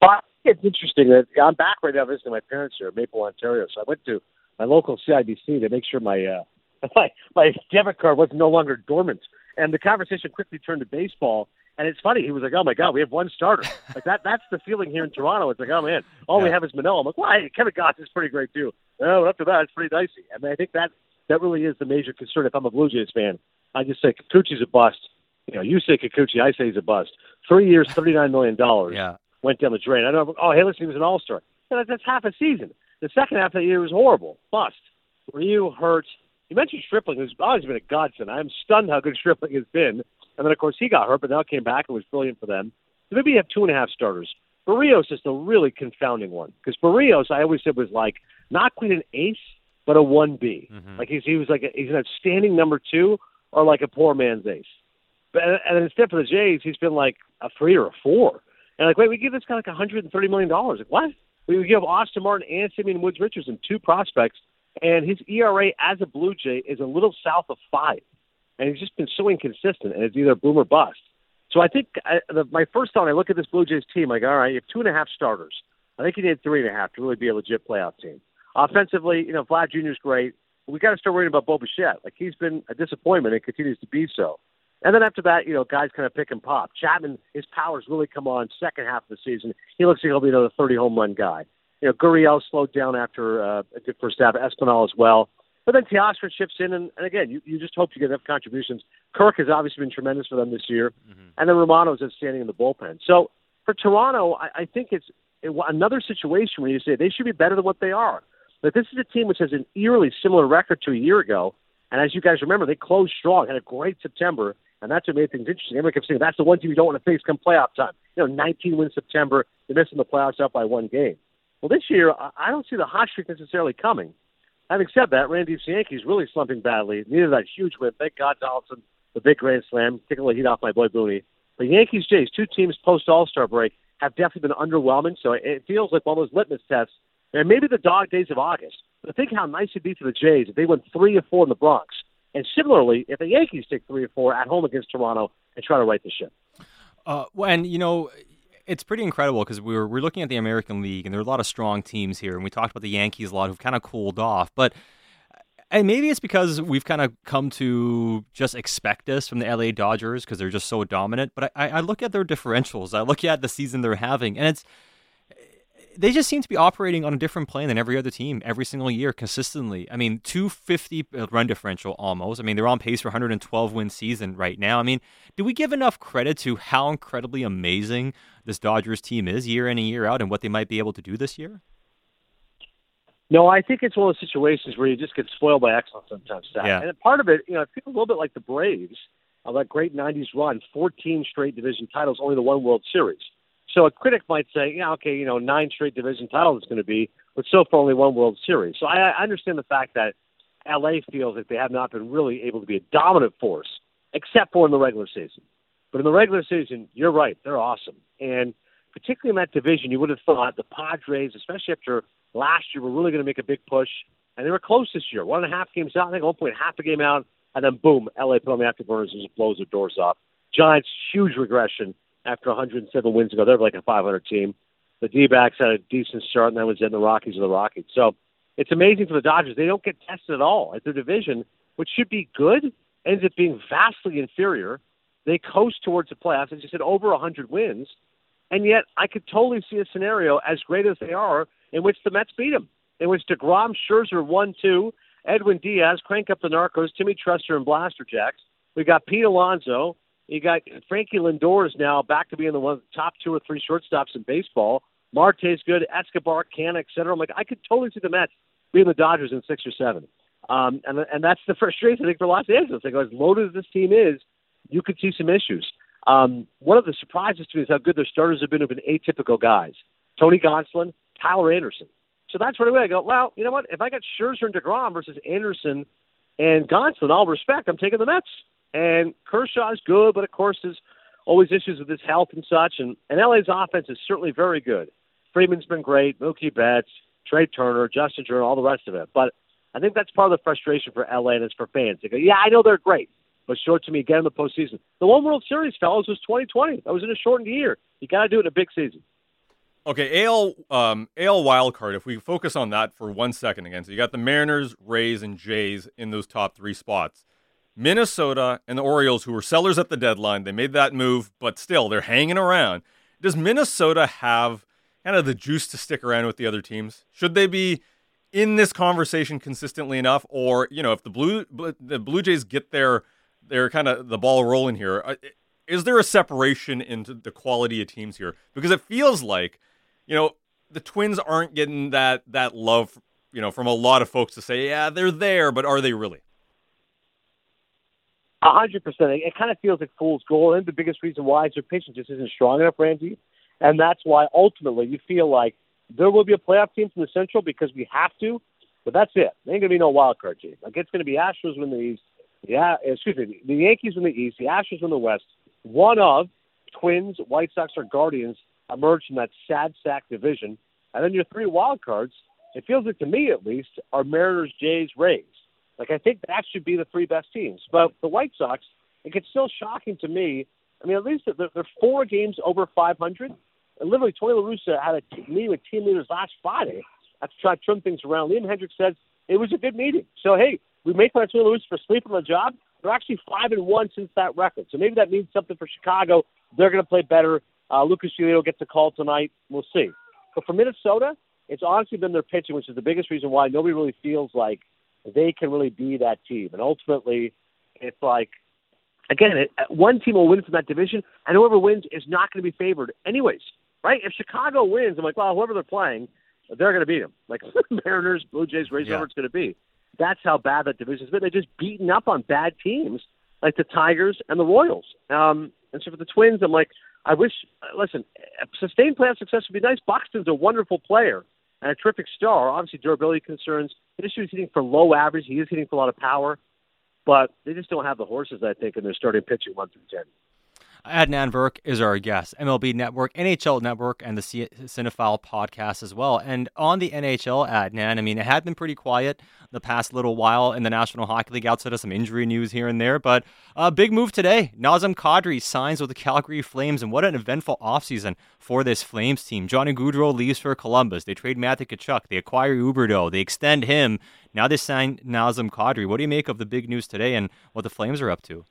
Well, it's interesting that I'm back right now visiting my parents here, in Maple, Ontario. So I went to my local CIBC to make sure my uh, my my debit card was no longer dormant. And the conversation quickly turned to baseball. And it's funny. He was like, "Oh my God, we have one starter." like that. That's the feeling here in Toronto. It's like, "Oh man, all yeah. we have is Manoah." I'm like, "Well, Kevin Goss is pretty great too." No, after that, it's pretty dicey. I mean, I think that that really is the major concern. If I'm a Blue Jays fan, I just say Kikuchi's a bust. You know, you say Kikuchi, I say he's a bust. Three years, thirty nine million dollars
yeah.
Went down the drain. I don't know. Oh, hey, listen, he was an All Star. That's, that's half a season. The second half of the year was horrible. Bust. Ryu hurt. You mentioned Stripling, who's always been a godsend. I'm stunned how good Stripling has been. And then, of course, he got hurt, but now came back and was brilliant for them. So maybe you have two and a half starters. Berrios is the really confounding one because Berrios, I always said, was like not quite an ace, but a one B. Mm-hmm. Like he's, he was like a, he's an outstanding number two or like a poor man's ace. But and instead for the Jays, he's been like a three or a four. And like, wait, we give this guy like 130 million dollars. Like what? We give Austin Martin and Simeon Woods Richardson two prospects, and his ERA as a Blue Jay is a little south of five, and he's just been so inconsistent, and it's either boom or bust. So I think I, the, my first thought, I look at this Blue Jays team, like, all right, you have two and a half starters. I think you need three and a half to really be a legit playoff team. Offensively, you know, Vlad Jr. is great. We got to start worrying about Bo Bichette. Like he's been a disappointment and continues to be so. And then after that, you know, guys kind of pick and pop. Chapman, his powers really come on second half of the season. He looks like he'll be another 30 home run guy. You know, Gurriel slowed down after uh, a good first half. Espinal as well. But then Teoscar chips in, and, and again, you, you just hope you get enough contributions. Kirk has obviously been tremendous for them this year, mm-hmm. and then Romano's outstanding in the bullpen. So for Toronto, I, I think it's it, another situation where you say they should be better than what they are. But this is a team which has an eerily similar record to a year ago, and as you guys remember, they closed strong, had a great September, and that's what made things interesting. Everyone kept saying that's the one team you don't want to face come playoff time. You know, 19 wins September, they're missing the playoffs out by one game. Well, this year, I don't see the hot streak necessarily coming. Having said that, Randy's Yankees really slumping badly. Needed that huge win. Thank God Donaldson, the big grand slam, taking the heat off my boy Booney. The Yankees, Jays, two teams post All Star break have definitely been underwhelming. So it feels like one of those litmus tests. And maybe the dog days of August. But think how nice it'd be for the Jays if they went three or four in the Bronx. And similarly, if the Yankees take three or four at home against Toronto and try to right the ship.
Uh, well, and you know, it's pretty incredible because we are we're looking at the American League and there are a lot of strong teams here, and we talked about the Yankees a lot who've kind of cooled off, but. And maybe it's because we've kind of come to just expect this from the LA Dodgers because they're just so dominant. But I, I look at their differentials, I look at the season they're having, and it's they just seem to be operating on a different plane than every other team every single year consistently. I mean, 250 uh, run differential almost. I mean, they're on pace for 112 win season right now. I mean, do we give enough credit to how incredibly amazing this Dodgers team is year in and year out and what they might be able to do this year?
No, I think it's one of those situations where you just get spoiled by excellence sometimes.
Yeah.
And part of it, you know, it feels a little bit like the Braves of that great 90s run, 14 straight division titles, only the one World Series. So a critic might say, yeah, okay, you know, nine straight division titles is going to be, but so far only one World Series. So I, I understand the fact that LA feels that they have not been really able to be a dominant force, except for in the regular season. But in the regular season, you're right, they're awesome. And particularly in that division, you would have thought the Padres, especially after last year, were really going to make a big push. And they were close this year. One and a half games out, I think one point half a game out, and then boom, LA put on the afterburners and just blows their doors off. Giants, huge regression after 107 wins ago. They're like a 500 team. The D-backs had a decent start, and then was in the Rockies or the Rockies. So it's amazing for the Dodgers. They don't get tested at all at their division, which should be good, ends up being vastly inferior. They coast towards the playoffs. As you said, over 100 wins. And yet, I could totally see a scenario, as great as they are, in which the Mets beat them, in which DeGrom, Scherzer 1 2, Edwin Diaz, crank up the Narcos, Timmy Tressler, and Blasterjaxx. We got Pete Alonso, you got Frankie Lindor is now back to being the one of the top two or three shortstops in baseball. Marte's good, Escobar, Canha, et cetera. I'm like, I could totally see the Mets being the Dodgers in six or seven. Um, and and that's the frustration I think for Los Angeles. Like as loaded as this team is, you could see some issues. Um, one of the surprises to me is how good their starters have been. Have been atypical guys: Tony Gonsolin, Tyler Anderson. So that's right away I go, well, you know what? If I got Scherzer and Degrom versus Anderson and Gonsolin, all respect, I'm taking the Mets. And Kershaw is good, but of course there's always issues with his health and such. And, and LA's offense is certainly very good. Freeman's been great, Mookie Betts, Trea Turner, Justin Turner, all the rest of it. But I think that's part of the frustration for LA and it's for fans. They go, yeah, I know they're great, but show it to me again in the postseason. The one World Series, fellas, was 2020. That was in a shortened year. You got to do it in a big season.
Okay, AL um, AL wild card. If we focus on that for one second again, so you got the Mariners, Rays, and Jays in those top three spots. Minnesota and the Orioles, who were sellers at the deadline, they made that move, but still they're hanging around. Does Minnesota have kind of the juice to stick around with the other teams? Should they be in this conversation consistently enough, or you know, if the blue the Blue Jays get their their kind of the ball rolling here, uh, there a separation into the quality of teams here? Because it feels like you know, the Twins aren't getting that that love, you know, from a lot of folks to say, yeah, they're there, but are they really?
A hundred percent. It kind of feels like fool's gold. And the biggest reason why is their pitching just isn't strong enough, Randy. And that's why ultimately you feel like there will be a playoff team from the Central because we have to. But that's it. There ain't gonna be no wild card team. Like it's gonna be Astros win the East. Yeah, excuse me. The Yankees win the East. The Astros win the West. One of Twins, White Sox, or Guardians emerge from that sad sack division. And then your three wild cards, it feels like to me at least, are Mariners, Jays, Rays. Like I think that should be the three best teams. But the White Sox, it gets still shocking to me. I mean, at least they're, they're four games over 500. And literally, Tony La Russa had a meeting with team leaders last Friday to try to trim things around. Liam Hendriks says it was a good meeting. So hey, we make fun of Tony La Russa for sleeping on the job. They're actually five and one since that record. So maybe that means something for Chicago. They're going to play better. Uh, Lucas Giolito gets a call tonight. We'll see. But for Minnesota, it's honestly been their pitching, which is the biggest reason why nobody really feels like they can really be that team. And ultimately, it's like, again, it, one team will win from that division, and whoever wins is not going to be favored anyways, right? If Chicago wins, I'm like, well, whoever they're playing, they're going to beat them. Like Mariners, Blue Jays, Rays, yeah. whoever it's going to be. That's how bad that division's been. They're just beating up on bad teams like the Tigers and the Royals. Um, and so for the Twins, I'm like, I wish. Listen, sustained playoff success would be nice. Buxton's a wonderful player and a terrific star. Obviously, durability concerns. The issue is hitting for low average. He is hitting for a lot of power, but they just don't have the horses. I think, in their starting pitching one through ten.
Adnan Virk is our guest. MLB Network, NHL Network, and the Cinephile podcast as well. And on the NHL, Adnan, I mean, it had been pretty quiet the past little while in the National Hockey League outside of some injury news here and there. But a big move today. Nazem Kadri signs with the Calgary Flames, and what an eventful offseason for this Flames team. Johnny Gaudreau leaves for Columbus. They trade Matthew Tkachuk. They acquire Huberdeau. They extend him. Now they sign Nazem Kadri. What do you make of the big news today and what the Flames are up to?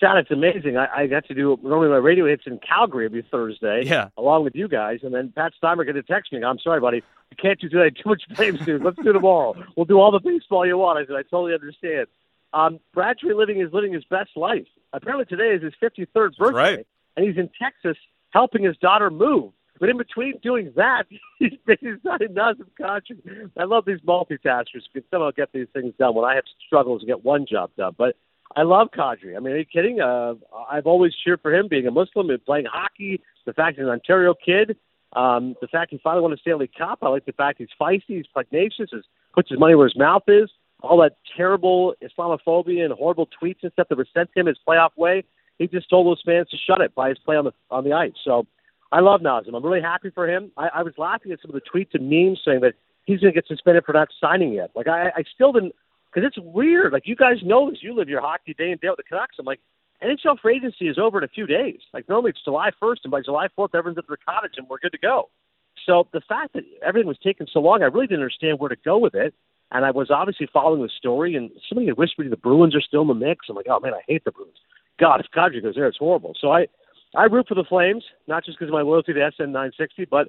Sean, it's amazing. I, I got to do normally my radio hits in Calgary every Thursday,
yeah,
along with you guys, and then Pat Steinberg get to text me. I'm sorry, buddy, you can't do today. Too much Flames news. Let's do tomorrow. We'll do all the baseball you want. I said I totally understand. Um, Brad Treliving is living his best life. Apparently today is his 53rd birthday,
right.
and he's in Texas helping his daughter move. But in between doing that, he's signing Nazem Kadri. I love these multitaskers who can somehow get these things done when I have struggles to get one job done. But I love Kadri. I mean, are you kidding? Uh, I've always cheered for him being a Muslim and playing hockey. The fact he's an Ontario kid. Um, the fact he finally won a Stanley Cup. I like the fact he's feisty, he's pugnacious, He puts his money where his mouth is. All that terrible Islamophobia and horrible tweets and stuff that were sent to him his playoff way. He just told those fans to shut it by his play on the on the ice. So I love Nazem. I'm really happy for him. I, I was laughing at some of the tweets and memes saying that he's going to get suspended for not signing yet. Like I, I still didn't because it's weird. Like you guys know this. You live your hockey day and day with the Canucks. I'm like, NHL free agency is over in a few days. Like normally it's July 1st, and by July 4th, everyone's at their cottage and we're good to go. So the fact that everything was taking so long, I really didn't understand where to go with it. And I was obviously following the story, and somebody had whispered the Bruins are still in the mix. I'm like, oh man, I hate the Bruins. God, if Kadri goes there, it's horrible. So I, I root for the Flames, not just because of my loyalty to SN 960, but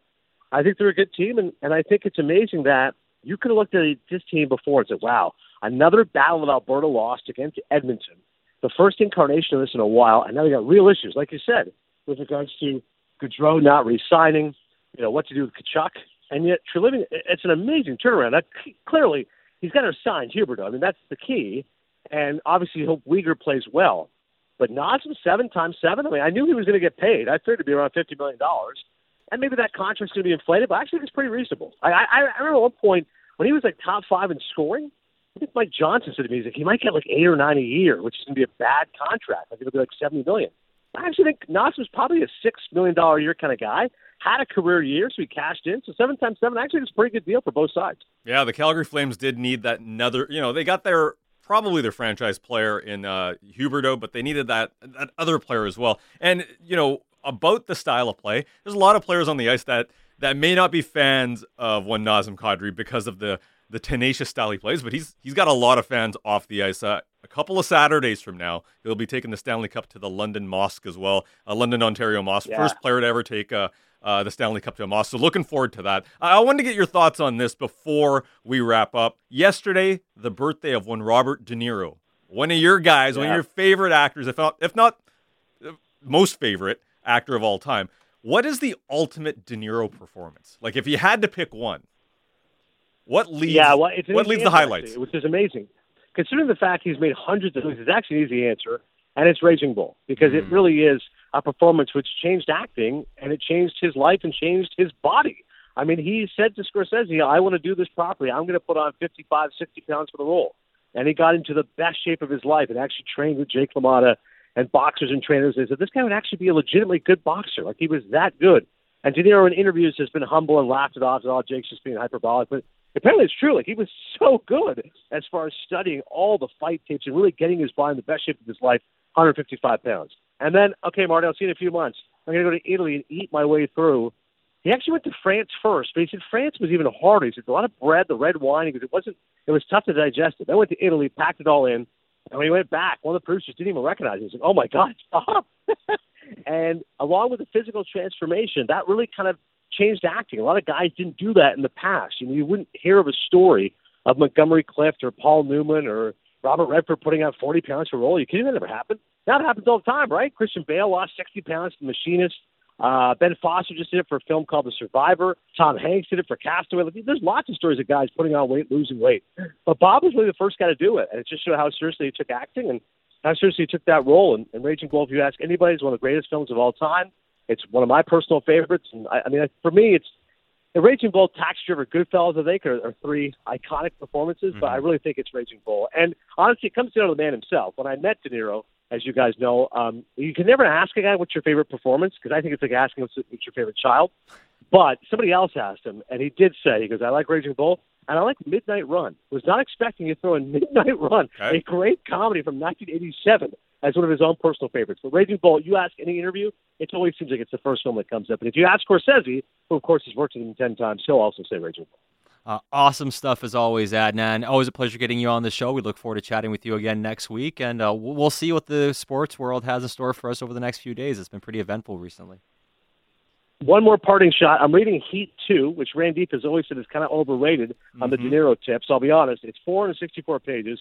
I think they're a good team, and, and I think it's amazing that you could have looked at this team before and said, wow, Another battle that Alberta lost against Edmonton. The first incarnation of this in a while, and now they got real issues, like you said, with regards to Gaudreau not re-signing, you know, what to do with Tkachuk. And yet, Treliving, it's an amazing turnaround. That, clearly, he's got to sign Huberdeau. I mean, that's the key. And obviously, hope Weegar plays well. But Nazem seven times seven. I mean, I knew he was going to get paid. I figured it'd be around fifty million dollars, and maybe that contract's going to be inflated. But actually, it's pretty reasonable. I, I, I remember at one point when he was like top five in scoring. I think Mike Johnson said to me, he might get like eight or nine a year, which is going to be a bad contract. I think it'll be like seventy million. I actually think Nas was probably a six million dollar a year kind of guy. Had a career year, so he cashed in. So seven times seven, actually, is a pretty good deal for both sides.
Yeah, the Calgary Flames did need that another. You know, they got their probably their franchise player in uh, Huberdeau, but they needed that that other player as well. And you know, about the style of play. There's a lot of players on the ice that that may not be fans of one Nazem Kadri because of the the tenacious style he plays, but he's he's got a lot of fans off the ice. Uh, a couple of Saturdays from now, he'll be taking the Stanley Cup to the London Mosque as well. Uh, London, Ontario Mosque,
Yeah.
first player to ever take uh, uh, the Stanley Cup to a Mosque. So looking forward to that. I I wanted to get your thoughts on this before we wrap up. Yesterday, the birthday of one Robert De Niro, one of your guys, one of your favorite actors, if not, if not uh, most favorite actor of all time. What is the ultimate De Niro performance? Like, if you had to pick one, what leads?
Yeah, well, it's
what leads the highlights?
actually, which is amazing. Considering the fact he's made hundreds of movies, it's actually an easy answer, and it's Raging Bull because it
Mm.
really is a performance which changed acting and it changed his life and changed his body. I mean, he said to Scorsese, "I want to do this properly. I'm going to put on 55, 60 pounds for the role," and he got into the best shape of his life and actually trained with Jake LaMotta and boxers and trainers. They said this guy would actually be a legitimately good boxer. Like he was that good. And De Niro in interviews has been humble and laughed it off. And, oh, Jake's just being hyperbolic, but apparently it's true. Like he was so good as far as studying all the fight tapes and really getting his body in the best shape of his life, 155 pounds. And then, okay, Marty, I'll see you in a few months. I'm going to go to Italy and eat my way through. He actually went to France first, but he said France was even harder. He said a lot of bread, the red wine, because it wasn't, it was tough to digest it. Then went to Italy, packed it all in, and when he went back, one of the producers didn't even recognize him. He said, "Oh my God, stop!" and along with the physical transformation, that really kind of changed acting. A lot of guys didn't do that in the past. You know, you wouldn't hear of a story of Montgomery Clift or Paul Newman or Robert Redford putting on 40 pounds for a role. You kidding? That never happened. Now it happens all the time, right? Christian Bale lost 60 pounds to The Machinist. Uh, ben Foster just did it for a film called The Survivor. Tom Hanks did it for Castaway. Like, there's lots of stories of guys putting on weight, losing weight. But Bob was really the first guy to do it, and it just showed how seriously he took acting and how seriously he took that role. And, and Raging Bull, if you ask anybody, is one of the greatest films of all time. It's one of my personal favorites, and I, I mean, for me, it's the Raging Bull, Taxi Driver, Goodfellas. I think are, are three iconic performances, but I really think it's Raging Bull. And honestly, it comes down to the man himself. When I met De Niro, as you guys know, um, you can never ask a guy what's your favorite performance because I think it's like asking what's, what's your favorite child. But somebody else asked him, and he did say, he goes, I like Raging Bull, and I like Midnight Run. Was not expecting you to throw in Midnight Run,
Okay.
a great comedy from 1987, as one of his own personal favorites. But Raging Bull, you ask any interview, it always seems like it's the first film that comes up. And if you ask Scorsese, who of course has worked with him 10 times, he'll also say Raging Bull.
Uh, awesome stuff as always, Adnan. Always a pleasure getting you on the show. We look forward to chatting with you again next week, and uh, we'll see what the sports world has in store for us over the next few days. It's been pretty eventful recently.
One more parting shot. I'm reading Heat 2, which Randip has always said is kind of overrated on the De Niro tips. I'll be honest. It's 464 pages.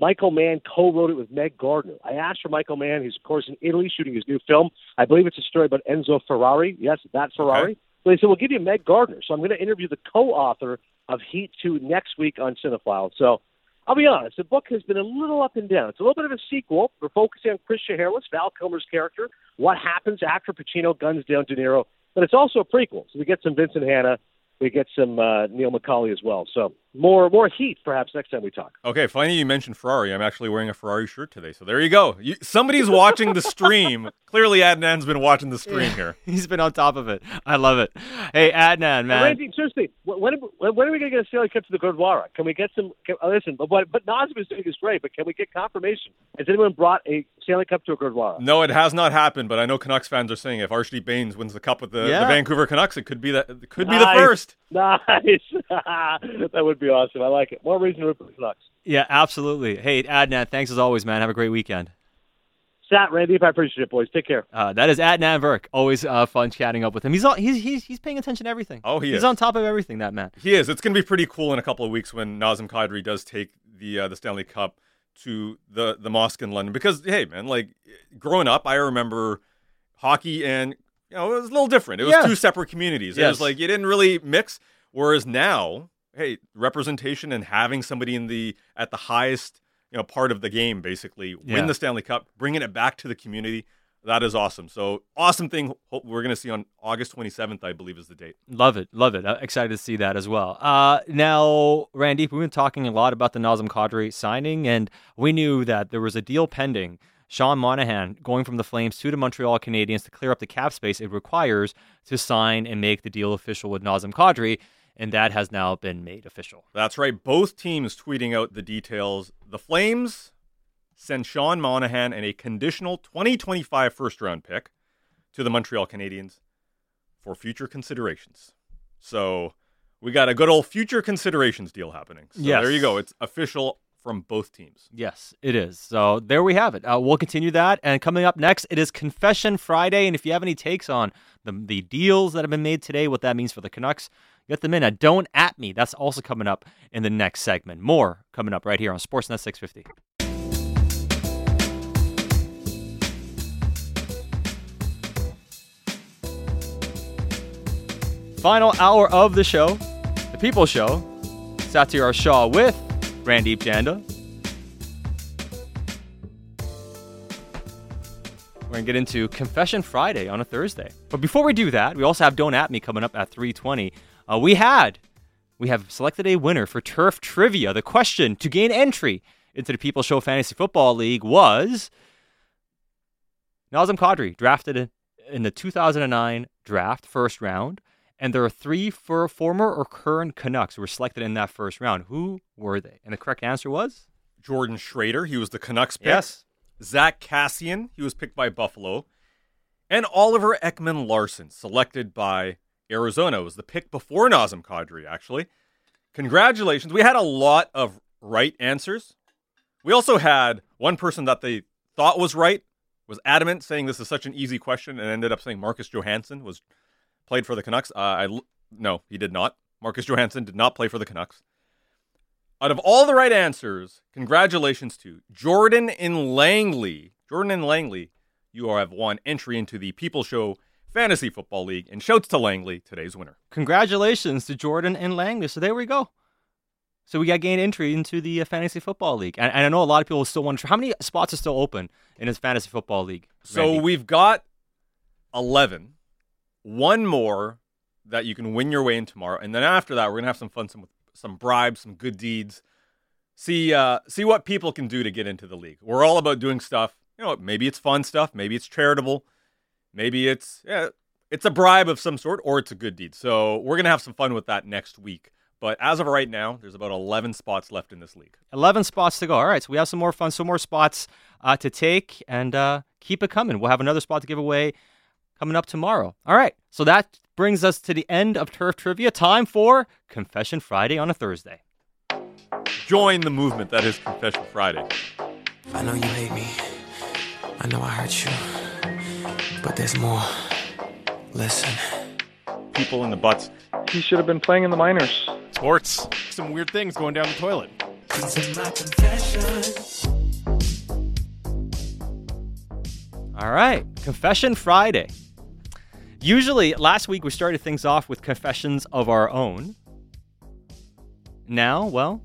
Michael Mann co-wrote it with Meg Gardner. I asked for Michael Mann. He's, of course, in Italy shooting his new film. I believe it's a story about Enzo Ferrari. Yes, that Ferrari. So they said, we'll give you Meg Gardner. So I'm going to interview the co-author of Heat 2 next week on Cinephile. So I'll be honest, the book has been a little up and down. It's a little bit of a sequel. We're focusing on Chris Shiherlis, Val Kilmer's character, what happens after Pacino guns down De Niro. But it's also a prequel. So we get some Vincent Hanna, we get some uh, Neil McCauley as well. So more more heat perhaps next time we talk.
Okay, funny you mentioned Ferrari. I'm actually wearing a Ferrari shirt today, so there you go. You, somebody's watching the stream. Clearly, Adnan's been watching the stream here.
He's been on top of it. I love it. Hey, Adnan, man.
Randy, seriously, when when when are we going to get a Stanley Cup to the Gurdwara? Can we get some? Can, uh, listen, but what but Nazem is doing is great, but can we get confirmation? Has anyone brought a Stanley Cup to a Gurdwara?
No, it has not happened, but I know Canucks fans are saying if Arshdeep Bains wins the cup with the,
Yeah.
the Vancouver Canucks, it could be that it could be the first.
Nice, that would be awesome. I like it. More reason to root for the Canucks.
Yeah, absolutely. Hey, Adnan, thanks as always, man. Have a great weekend.
Sat, Randy, I appreciate it, boys. Take care.
Uh, that is Adnan Virk. Always uh, fun chatting up with him. He's all, he's he's he's paying attention to everything.
Oh, he
he's
is.
on top of everything. That man.
He is. It's going to be pretty cool in a couple of weeks when Nazem Kadri does take the uh, the Stanley Cup to the the mosque in London. Because hey, man, like growing up, I remember hockey and you know it was a little different. It was
Yeah.
two separate communities. It was like you didn't really mix. Whereas now, hey, representation and having somebody in the at the highest you know part of the game basically
Yeah.
win the Stanley Cup, bringing it back to the community. That is awesome. So awesome thing. We're going to see on August 27th, I believe, is the date.
Love it, love it. Excited to see that as well. Uh, now, Randy, we've been talking a lot about the Nazem Kadri signing, and we knew that there was a deal pending. Sean Monahan going from the Flames to the Montreal Canadiens to clear up the cap space it requires to sign and make the deal official with Nazem Kadri, and that has now been made official.
That's right. Both teams tweeting out the details. The Flames send Sean Monahan and a conditional 2025 first round pick to the Montreal Canadiens for future considerations. So we got a good old future considerations deal happening. So
Yes.
there you go. It's official from both teams.
Yes, it is. So there we have it. Uh, we'll continue that. And coming up next, it is Confession Friday. And if you have any takes on the, the deals that have been made today, what that means for the Canucks, get them in at Don't At Me. That's also coming up in the next segment. More coming up right here on Sportsnet 650. Final hour of the show, The People Show. Satiar Shah with Randip Janda. We're gonna get into Confession Friday on a Thursday. But before we do that, we also have Don't At Me coming up at 3:20. Uh, we had, we have selected a winner for Turf Trivia. The question to gain entry into the People Show Fantasy Football League was Nazem Kadri, drafted in the 2009 draft, first round. And there are three for former or current Canucks who were selected in that first round. Who were they? And the correct answer was
Jordan Schroeder, he was the Canucks pick. Zack Kassian, he was picked by Buffalo. And Oliver Ekman Larsson, selected by Arizona, was the pick before Nazem Kadri, actually. Congratulations. We had a lot of right answers. We also had one person that they thought was right, was adamant, saying this is such an easy question, and ended up saying Marcus Johansson was played for the Canucks. Uh, I no, he did not. Marcus Johansson did not play for the Canucks. Out of all the right answers, congratulations to Jordan and Langley. Jordan and Langley, you have won entry into the People Show Fantasy Football League, and shouts to Langley, today's winner.
Congratulations to Jordan and Langley. So there we go. So we got gained entry into the uh, fantasy football league, and, and I know a lot of people still wonder how many spots are still open in his fantasy football league.
So we've got 11, one more that you can win your way in tomorrow, and then after that, we're gonna have some fun, some some bribes, some good deeds. See, uh, see what people can do to get into the league. We're all about doing stuff. You know, maybe it's fun stuff, maybe it's charitable, maybe it's yeah, it's a bribe of some sort, or it's a good deed. So we're gonna have some fun with that next week. But as of right now, there's about 11 spots left in this league.
11 spots to go. All right, so we have some more fun, some more spots uh, to take, and uh, keep it coming. We'll have another spot to give away coming up tomorrow. All right, so that brings us to the end of Turf Trivia. Time for Confession Friday on a Thursday.
Join the movement that is Confession Friday.
I know you hate me. I know I hurt you. But there's more. Listen.
People in the butts.
He should have been playing in the minors.
Sports. Some weird things going down the toilet.
These are my confessions.
All right, Confession Friday. Usually, last week we started things off with confessions of our own. Now, well,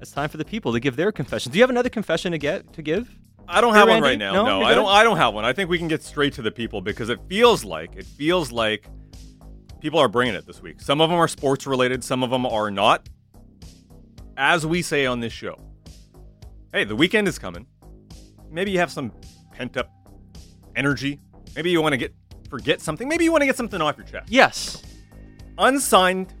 it's time for the people to give their confession. Do you have another confession to get to give?
I don't have one right now.
No,
No, I don't. I don't have one. I think we can get straight to the people because it feels like it feels like people are bringing it this week. Some of them are sports related. Some of them are not. As we say on this show, hey, the weekend is coming. Maybe you have some pent up energy. Maybe you want to get forget something. Maybe you want to get something off your chest.
Yes.
Unsigned,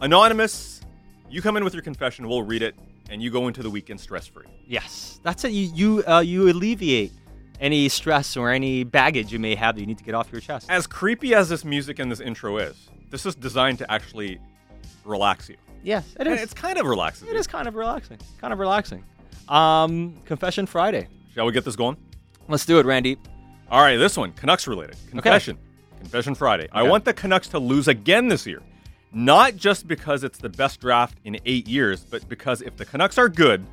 anonymous. You come in with your confession. We'll read it, and you go into the weekend stress free.
Yes. That's it. You you uh, you alleviate any stress or any baggage you may have that you need to get off your chest.
as creepy as this music and this intro is, this is designed to actually relax you.
Yes, it
And it's kind of relaxing.
It is kind of relaxing. Kind of relaxing. Um, Confession Friday.
Shall we get this going?
Let's do it, Randy.
All right, this one, Canucks related. Confession. Confession Friday. I want the Canucks to lose again this year. Not just because it's the best draft in eight years, but because if the Canucks are good,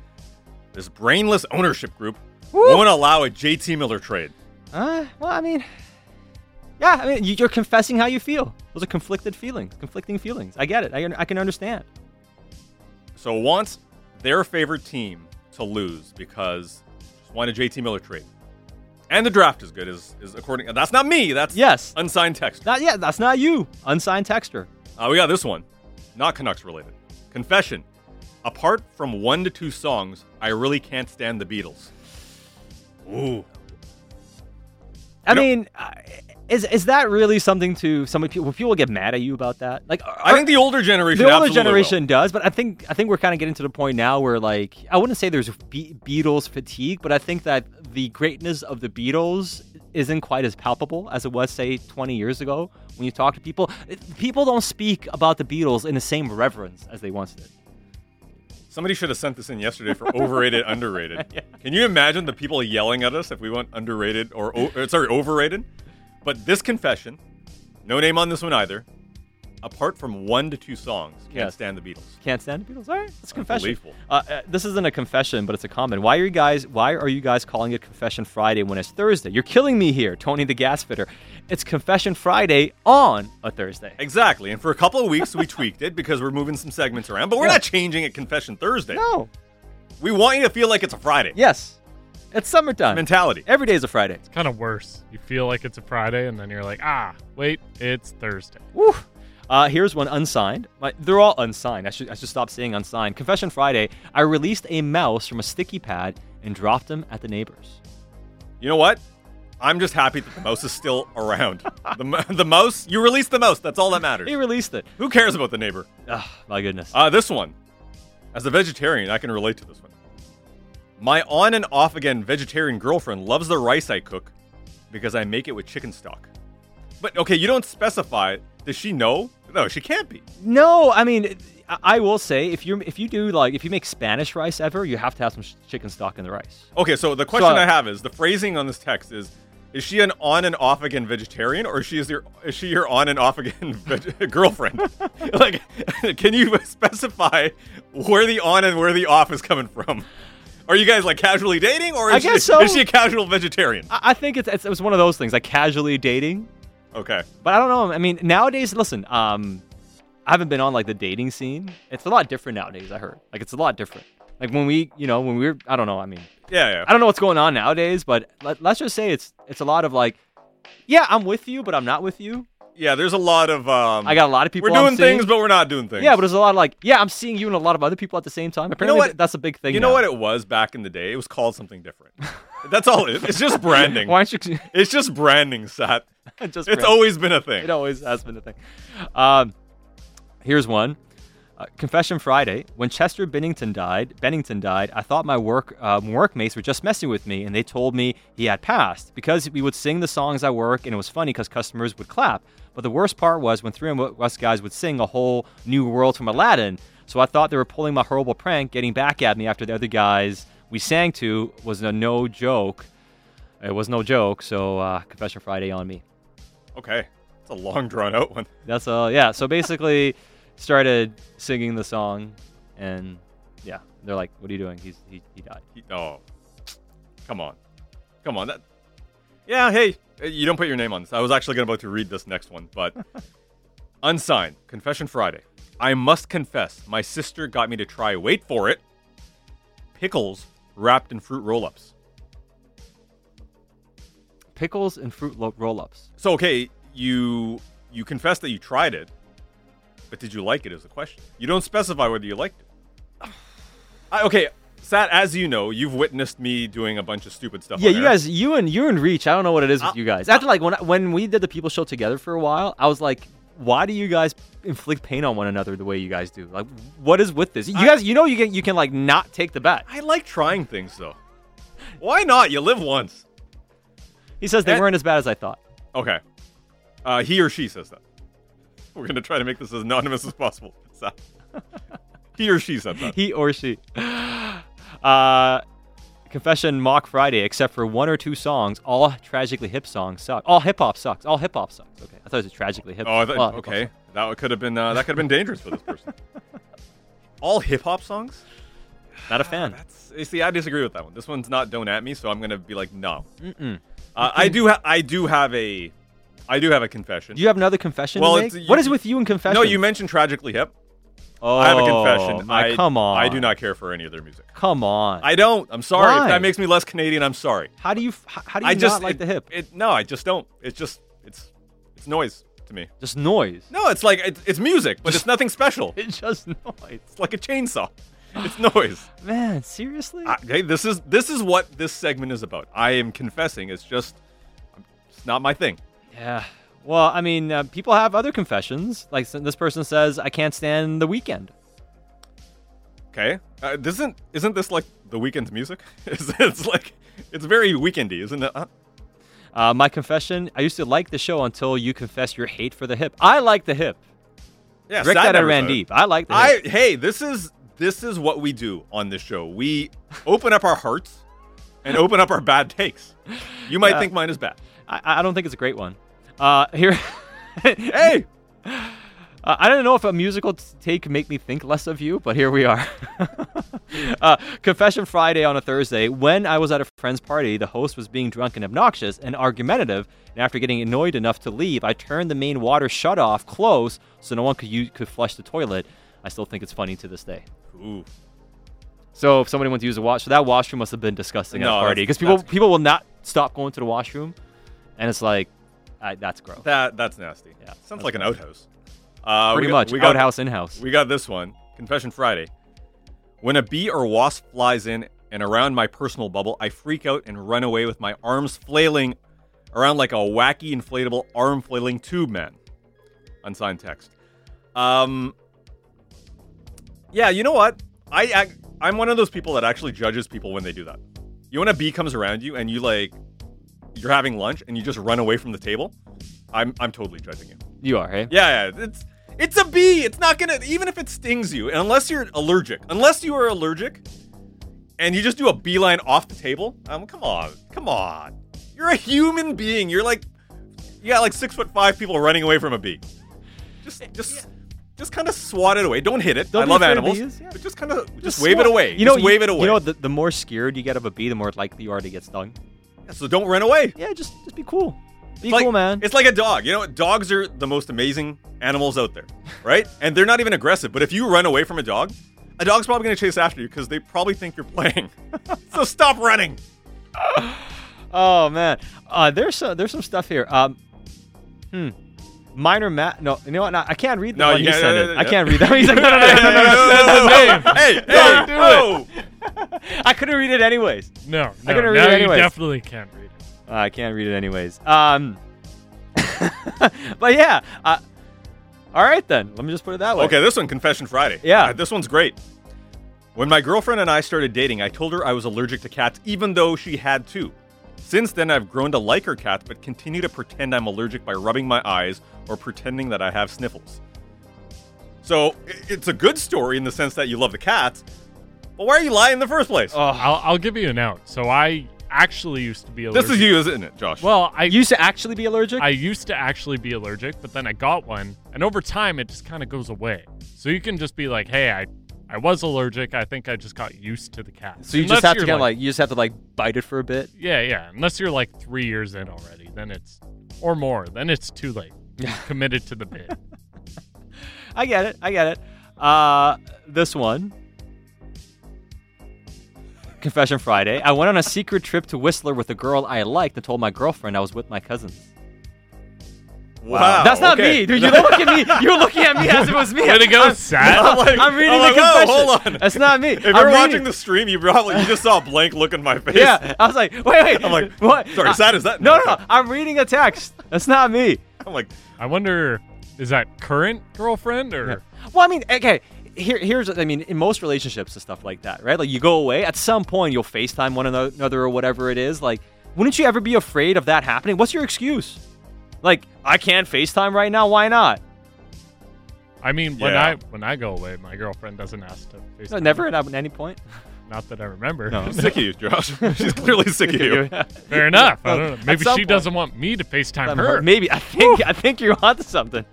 this brainless ownership group won't allow a JT Miller trade.
Uh, well, I mean, yeah, I mean, you- you're confessing how you feel. Those are conflicted feelings, conflicting feelings. I get it. I, I can understand.
So wants their favorite team to lose because just want a JT Miller trade. And the draft is good, is, is according. That's not me. That's
Yes.
unsigned text.
Not yeah, that's not you. Unsigned texter.
Uh, we got this one, not Canucks related. Confession. Apart from one to two songs, I really can't stand the Beatles. Ooh.
I
You
mean, uh, is is that really something to some people? Will people get mad at you about that? Like,
I think the older generation.
the older generation
will.
does, but I think I think we're kind of getting to the point now where like I wouldn't say there's Be- Beatles fatigue, but I think that the greatness of the Beatles isn't quite as palpable as it was, say, 20 years ago when you talk to people. People don't speak about the Beatles in the same reverence as they once did.
Somebody should have sent this in yesterday for overrated, underrated. Can you imagine the people yelling at us if we went underrated or, or sorry, overrated? But this confession, no name on this one either. Apart from one to two songs, can't
Yes.
stand the Beatles.
Can't stand the Beatles. All right, it's a confession. Uh, uh, this isn't a confession, but it's a comment. Why are you guys? Why are you guys calling it Confession Friday when it's Thursday? You're killing me here, Tony the Gas Fitter. It's Confession Friday on a Thursday.
Exactly. And for a couple of weeks, we tweaked it because we're moving some segments around, but we're
Yeah.
not changing it Confession Thursday.
No.
We want you to feel like it's a Friday.
Yes. It's summertime.
Mentality.
Every day is a Friday.
It's kind of worse. You feel like it's a Friday, and then you're like, ah, wait, it's Thursday.
Woo. Uh, here's one unsigned. My, they're all unsigned. I should, I should stop saying unsigned. Confession Friday. I released a mouse from a sticky pad and dropped him at the neighbors.
You know what? I'm just happy that the mouse is still around. the, the mouse, you released the mouse. That's all that matters.
He released it.
Who cares about the neighbor?
Oh, my goodness.
Uh, this one. As a vegetarian, I can relate to this one. My on and off again vegetarian girlfriend loves the rice I cook because I make it with chicken stock. But okay, you don't specify. Does she know? No, she can't be.
No, I mean, I, will say if you if you do like if you make Spanish rice ever, you have to have some sh- chicken stock in the rice.
Okay, so the question
So-
I have is the phrasing on this text is is she an on and off again vegetarian or is she is your is she your on and off again veg- girlfriend? like can you specify where the on and where the off is coming from? Are you guys like casually dating or is,
I
she,
so.
is she a casual vegetarian?
I, I think it's, it's it was one of those things like casually dating,
Okay.
but I don't know. I mean, nowadays, listen, um, I haven't been on like the dating scene. It's a lot different nowadays. I heard like it's a lot different. Like when we, you know, when we were, I don't know. I mean,
Yeah, yeah.
I don't know what's going on nowadays, but let, let's just say it's it's a lot of like, yeah, I'm with you, but I'm not with you.
Yeah, there's a lot of um
I got a lot of people.
We're
I'm
doing
seeing.
things but we're not doing things.
Yeah, but there's a lot of like, yeah, I'm seeing you and a lot of other people at the same time. Apparently,
what?
th- that's a big thing.
you know
now.
what it was back in the day? It was called something different. That's all it is. It's just branding.
Why don't you
It's just branding, Sat.
just?
It's always been a thing.
It always has been a thing. Um, here's one. Uh, Confession Friday. When Chester Bennington died, Bennington died. I thought my work um, workmates were just messing with me, and they told me he had passed because we would sing the songs at work, and it was funny because customers would clap. But the worst part was when three of us guys would sing a whole new world from Aladdin. So I thought they were pulling my horrible prank, getting back at me after the other guys we sang to was a no joke. It was no joke. So uh, Confession Friday on me.
Okay. It's a long drawn out one.
That's uh yeah. So basically, started singing the song, and yeah, they're like, "What are you doing?" He's he, he died.
He- Oh. Come on. Come on. That Yeah, hey, uh, you don't put your name on this. I was actually going about to read this next one, but unsigned. Confession Friday. I must confess, my sister got me to try wait for it. Pickles wrapped in fruit roll-ups.
Pickles and fruit lo- roll-ups.
So okay, you you confess that you tried it, but did you like it? Is the question. You don't specify whether you liked it. I, okay, Sat, as you know, you've witnessed me doing a bunch of stupid stuff.
Yeah,
on
you
air.
guys, you and you and Reach. I don't know what it is with
I'll-
you guys. After like when when we did the People Show together for a while, I was like, why do you guys inflict pain on one another the way you guys do? Like, what is with this? You
I-
guys, you know, you can you can like not take the bet.
I like trying things though. Why not? You live once.
He says they
And-
weren't as bad as I thought.
Okay. Uh, he or she says that. We're gonna try to make this as anonymous as possible. Sat. he or she said that.
he or she. Uh, confession mock Friday, except for one or two songs, all tragically hip songs suck. All hip hop sucks. All hip hop sucks. Okay, I thought it was tragically hip.
Oh, thought, okay. That could have been uh, that could have been dangerous for this person. All hip hop songs?
Not a fan.
That's see, I disagree with that one. This one's not "Don't at Me," so I'm gonna be like, no.
Mm-mm.
Uh, I do, ha- I do have a, I do have a confession.
Do you have another confession
Well,
to make?
you-
what is with you and confession?
no, you mentioned tragically hip.
Oh,
I have a confession.
Oh, my-
I,
come on.
I do not care for any of their music.
Come on.
I don't. I'm sorry.
Why?
If that makes me less Canadian, I'm sorry.
how do you? How do you
I just
not like
it-
the hip?
It, no, I just don't. It's just it's it's noise to me.
Just noise.
No, it's like it's, it's music, but it's nothing special.
It's just noise.
It's like a chainsaw. It's noise.
Man, seriously?
I, hey, this is this is what this segment is about. I am confessing. It's just it's not my thing.
Yeah. Well, I mean, uh, people have other confessions. Like this person says, "I can't stand the Weeknd."
Okay, uh, isn't isn't this like the Weeknd's music? It's, it's like it's very weekendy, isn't it? Uh,
Uh, my confession: I used to like the show until you confess your hate for the hip. I like the hip.
Yeah,
Rick that I ran deep. I like the
I
hip.
hey, this is this is what we do on this show. We open up our hearts and open up our bad takes. You might
Yeah.
think mine is bad.
I, I don't think it's a great one. Uh, here.
Hey,
Uh, I don't know if a musical t- take make me think less of you, but here we are. uh, Confession Friday on a Thursday. When I was at a friend's party, the host was being drunk and obnoxious and argumentative. And after getting annoyed enough to leave, I turned the main water shut off close so no one could use, could flush the toilet. I still think it's funny to this day.
Ooh.
So if somebody went to use a wash, so that washroom must have been disgusting at
No,
a party because people people will not stop going to the washroom, and it's like, I, that's gross.
that that's nasty.
Yeah,
sounds like an outhouse. Uh,
Pretty
we got-
much
We got,
outhouse in house.
We got this one. Confession Friday. When a bee or wasp flies in and around my personal bubble, I freak out and run away with my arms flailing around like a wacky inflatable arm flailing tube man. Unsigned text. Um. Yeah, you know what? I, I I'm one of those people that actually judges people when they do that. You know when a bee comes around you and you like you're having lunch and you just run away from the table. I'm I'm totally judging you.
You are, hey?
Yeah, yeah, it's it's a bee. It's not gonna even if it stings you, and unless you're allergic, unless you are allergic, and you just do a beeline off the table. Um, come on, come on. You're a human being. You're like you got like six foot five people running away from a bee. Just just just kind of swat it away. Don't hit it.
Don't
I love animals,
bees, yeah.
but just kind of just,
Just
wave it away.
You know,
just wave it away.
You know, the, the more scared you get of a bee, the more likely you are to get stung.
So don't run away.
Yeah, just just be cool. Be
It's like-
cool, man.
It's like a dog. You know, dogs are the most amazing animals out there, right? and they're not even aggressive. But if you run away from a dog, a dog's probably going to chase after you because they probably think you're playing. so stop running.
Oh man, uh, there's some there's some stuff here. Um, hmm. Minor Matt. No, you know what? No, I can't read the
No,
one
you
he
can't-
sent
no,
it.
no,
I
no.
can't read that. He's like, no, no, no, no, no, no,
name.
Hey, hey,
Don't do
no.
I couldn't read it anyways.
No, no.
couldn't read
now
it
you
anyways.
definitely can't read it.
Uh, I can't read it anyways. Um, but yeah. Uh, all right then. Let me just put it that way.
Okay, this one, Confession Friday.
Yeah.
Uh, this one's great. When my girlfriend and I started dating, I told her I was allergic to cats, even though she had two. Since then, I've grown to like her cats, but continue to pretend I'm allergic by rubbing my eyes or pretending that I have sniffles. So it's a good story in the sense that you love the cats, but why are you lying in the first place?
Oh,
I'll, I'll give you an out. So I actually used to be allergic.
this is you, isn't it, Josh?
Well, I
used to actually be allergic.
I used to actually be allergic, but then I got one, and over time it just kind of goes away. So you can just be like, "Hey, I, I was allergic. I think I just got used to the cat."
so you
Unless
just have to kind of like you just have to like bite it for a bit.
yeah, yeah. Unless you're like three years in already, then it's or more, then it's too late. You're committed to the bid.
I get it. I get it. Uh, this one. Confession Friday. I went on a secret trip to Whistler with a girl I liked and told my girlfriend I was with my cousins.
Wow.
That's not
okay.
me, dude. You look at me. You're looking at me as if it was me.
Way to go,
I'm,
Sat.
I'm like-
I'm reading
I'm
the
like, whoa,
confession.
hold on.
That's not me.
If
I'm
you're
reading-
watching the stream, you probably you just saw a blank look in my face.
yeah, I was like, wait, wait.
I'm like,
what?
sorry, Sat, is that?
No, no, no. I'm reading a text. That's not me.
I'm like,
I wonder, is that current girlfriend or?
Well, I mean, okay. Here, here's, I mean, in most relationships and stuff like that, right? Like, you go away. At some point, you'll FaceTime one another or whatever it is. Like, wouldn't you ever be afraid of that happening? What's your excuse? Like, I can't FaceTime right now. Why not?
I mean, when
Yeah.
I when I go away, my girlfriend doesn't ask to.
No,
FaceTime
never at any point.
Not that I remember.
No.
I'm sick of you, Josh. She's clearly sick of you.
Fair enough. I don't know.
At
Maybe
some
she
point.
doesn't want me to FaceTime her.
Maybe I think I think you're onto something.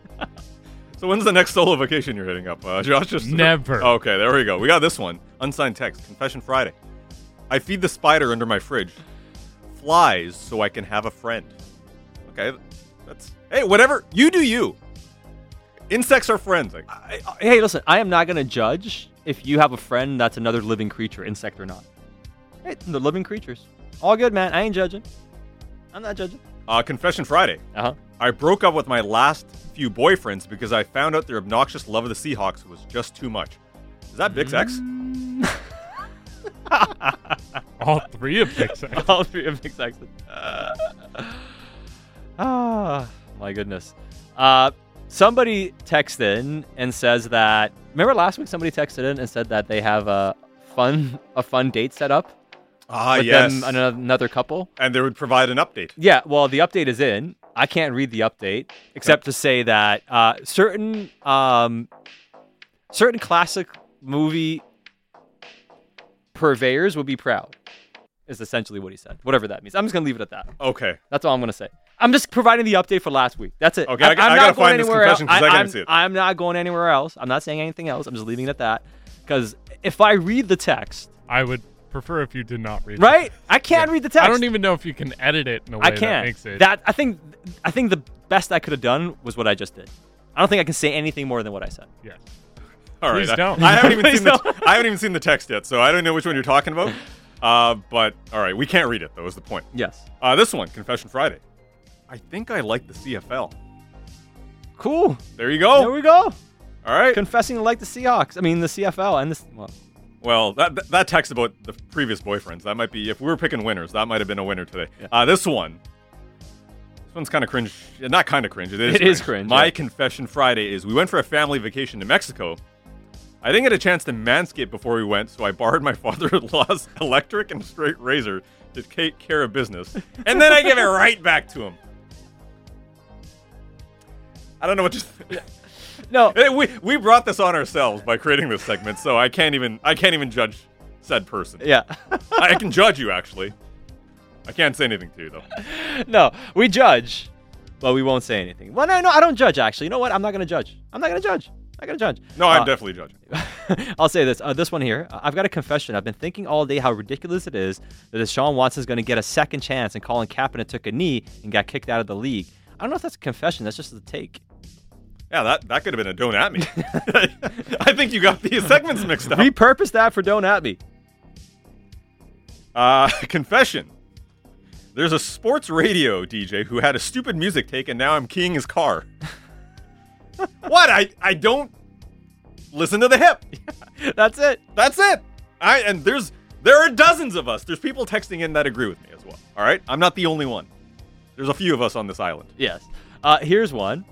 So when's the next solo vacation you're hitting up, uh, Josh? Just
Never.
Okay, there we go. We got this one. Unsigned text. Confession Friday. I feed the spider under my fridge. Flies so I can have a friend. Okay, that's hey, whatever you do, you. Insects are friends. Like,
I, I- hey, listen, I am not going to judge if you have a friend that's another living creature, insect or not. Hey, they're living creatures. All good, man. I ain't judging. I'm not judging.
uh, Confession Friday.
Uh huh.
I broke up with my last few boyfriends because I found out their obnoxious love of the Seahawks was just too much. Is that Bix X?
All three of Pixar.
All three of Big Saxon. ah, my goodness. Uh, somebody texted in and says that. Remember last week, somebody texted in and said that they have a fun a fun date set up.
Ah,
with
yes.
them and another couple.
and they would provide an update.
Yeah, well, the update is in. I can't read the update except to say that uh, certain um, certain classic movie purveyors would be proud. Is essentially what he said. Whatever that means. I'm just gonna leave it at that.
Okay.
That's all I'm gonna say. I'm just providing the update for last week. That's it.
Okay, I-
I'm
I
not
gotta
going
find this
anywhere else.
confession 'cause I can't
I'm,
see it.
I'm not going anywhere else. I'm not saying anything else. I'm just leaving it at that. Because if I read the text,
I would prefer if you did not read. it.
right? I can't read the text.
I don't even know if you can edit it in a way
I
that
can't.
makes it.
That I think I think the best I could have done was what I just did. I don't think I can say anything more than what I said.
yeah.
All right.
Please
I-
don't.
I, haven't even
Please
seen the
don't.
I haven't even seen the text yet, so I don't know which one you're talking about. Uh, but all right, we can't read it though. Is the point?
Yes.
Uh, this one, Confession Friday. I think I like the CFL.
Cool.
There you go.
There we go.
all right.
Confessing to like the Seahawks. I mean the CFL and this. Well,
Well, that that- that text about the previous boyfriends. That might be if we were picking winners. That might have been a winner today. Uh, this one. This one's kind of cringe. yeah, Not kind of cringe. It is.
It is cringe,
My
yeah.
confession Friday is we went for a family vacation to Mexico. I didn't get a chance to manscape before we went, so I borrowed my father-in-law's electric and straight razor to take care of business, and then I give it right back to him. I don't know what to.
no.
Eh, we we brought this on ourselves by creating this segment, so I can't even I can't even judge said person.
Yeah.
I can judge you actually. I can't say anything to you though.
no. We judge, but we won't say anything. Well, no, no. I don't judge. Actually, you know what? I'm not gonna judge. I'm not gonna judge. Not gonna judge.
No, I'm
Uh,
definitely judging.
I'll say this. Uh, this one here. uh, I've got a confession. I've been thinking all day how ridiculous it is that Deshaun Watson's going to get a second chance and Colin Kaepernick took a knee and got kicked out of the league. I don't know if that's a confession. That's just a take.
Yeah, that that could have been a don't at me. I think you got these segments mixed up.
Repurpose that for Don't At Me.
Uh, confession. There's a sports radio DJ who had a stupid music take, and now I'm keying his car. what? I I don't listen to the hip.
That's it.
That's it. I and there's there are dozens of us. There's people texting in that agree with me as well. All right, I'm not the only one. There's a few of us on this island.
Yes. Uh, here's one.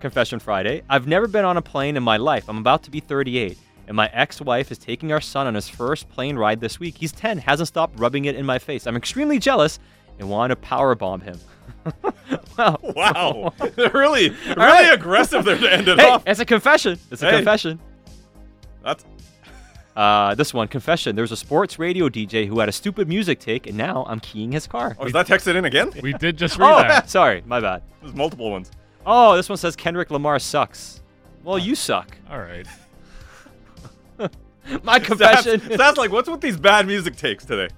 Confession Friday. I've never been on a plane in my life. I'm about to be 38, and my ex-wife is taking our son on his first plane ride this week. He's 10, hasn't stopped rubbing it in my face. I'm extremely jealous and want to power bomb him. wow.
Wow, they're really really
right.
aggressive there to end it
Hey,
off.
it's a confession. It's a
Hey.
confession.
That's
Uh, this one, confession. There's a sports radio DJ who had a stupid music take, and now I'm keying his car.
oh, is that texted in again?
We did just read
Oh,
that.
sorry, my bad.
There's multiple ones.
Oh, this one says Kendrick Lamar sucks. Well, you suck.
All right.
My confession.
Sounds, sounds like what's with these bad music takes today?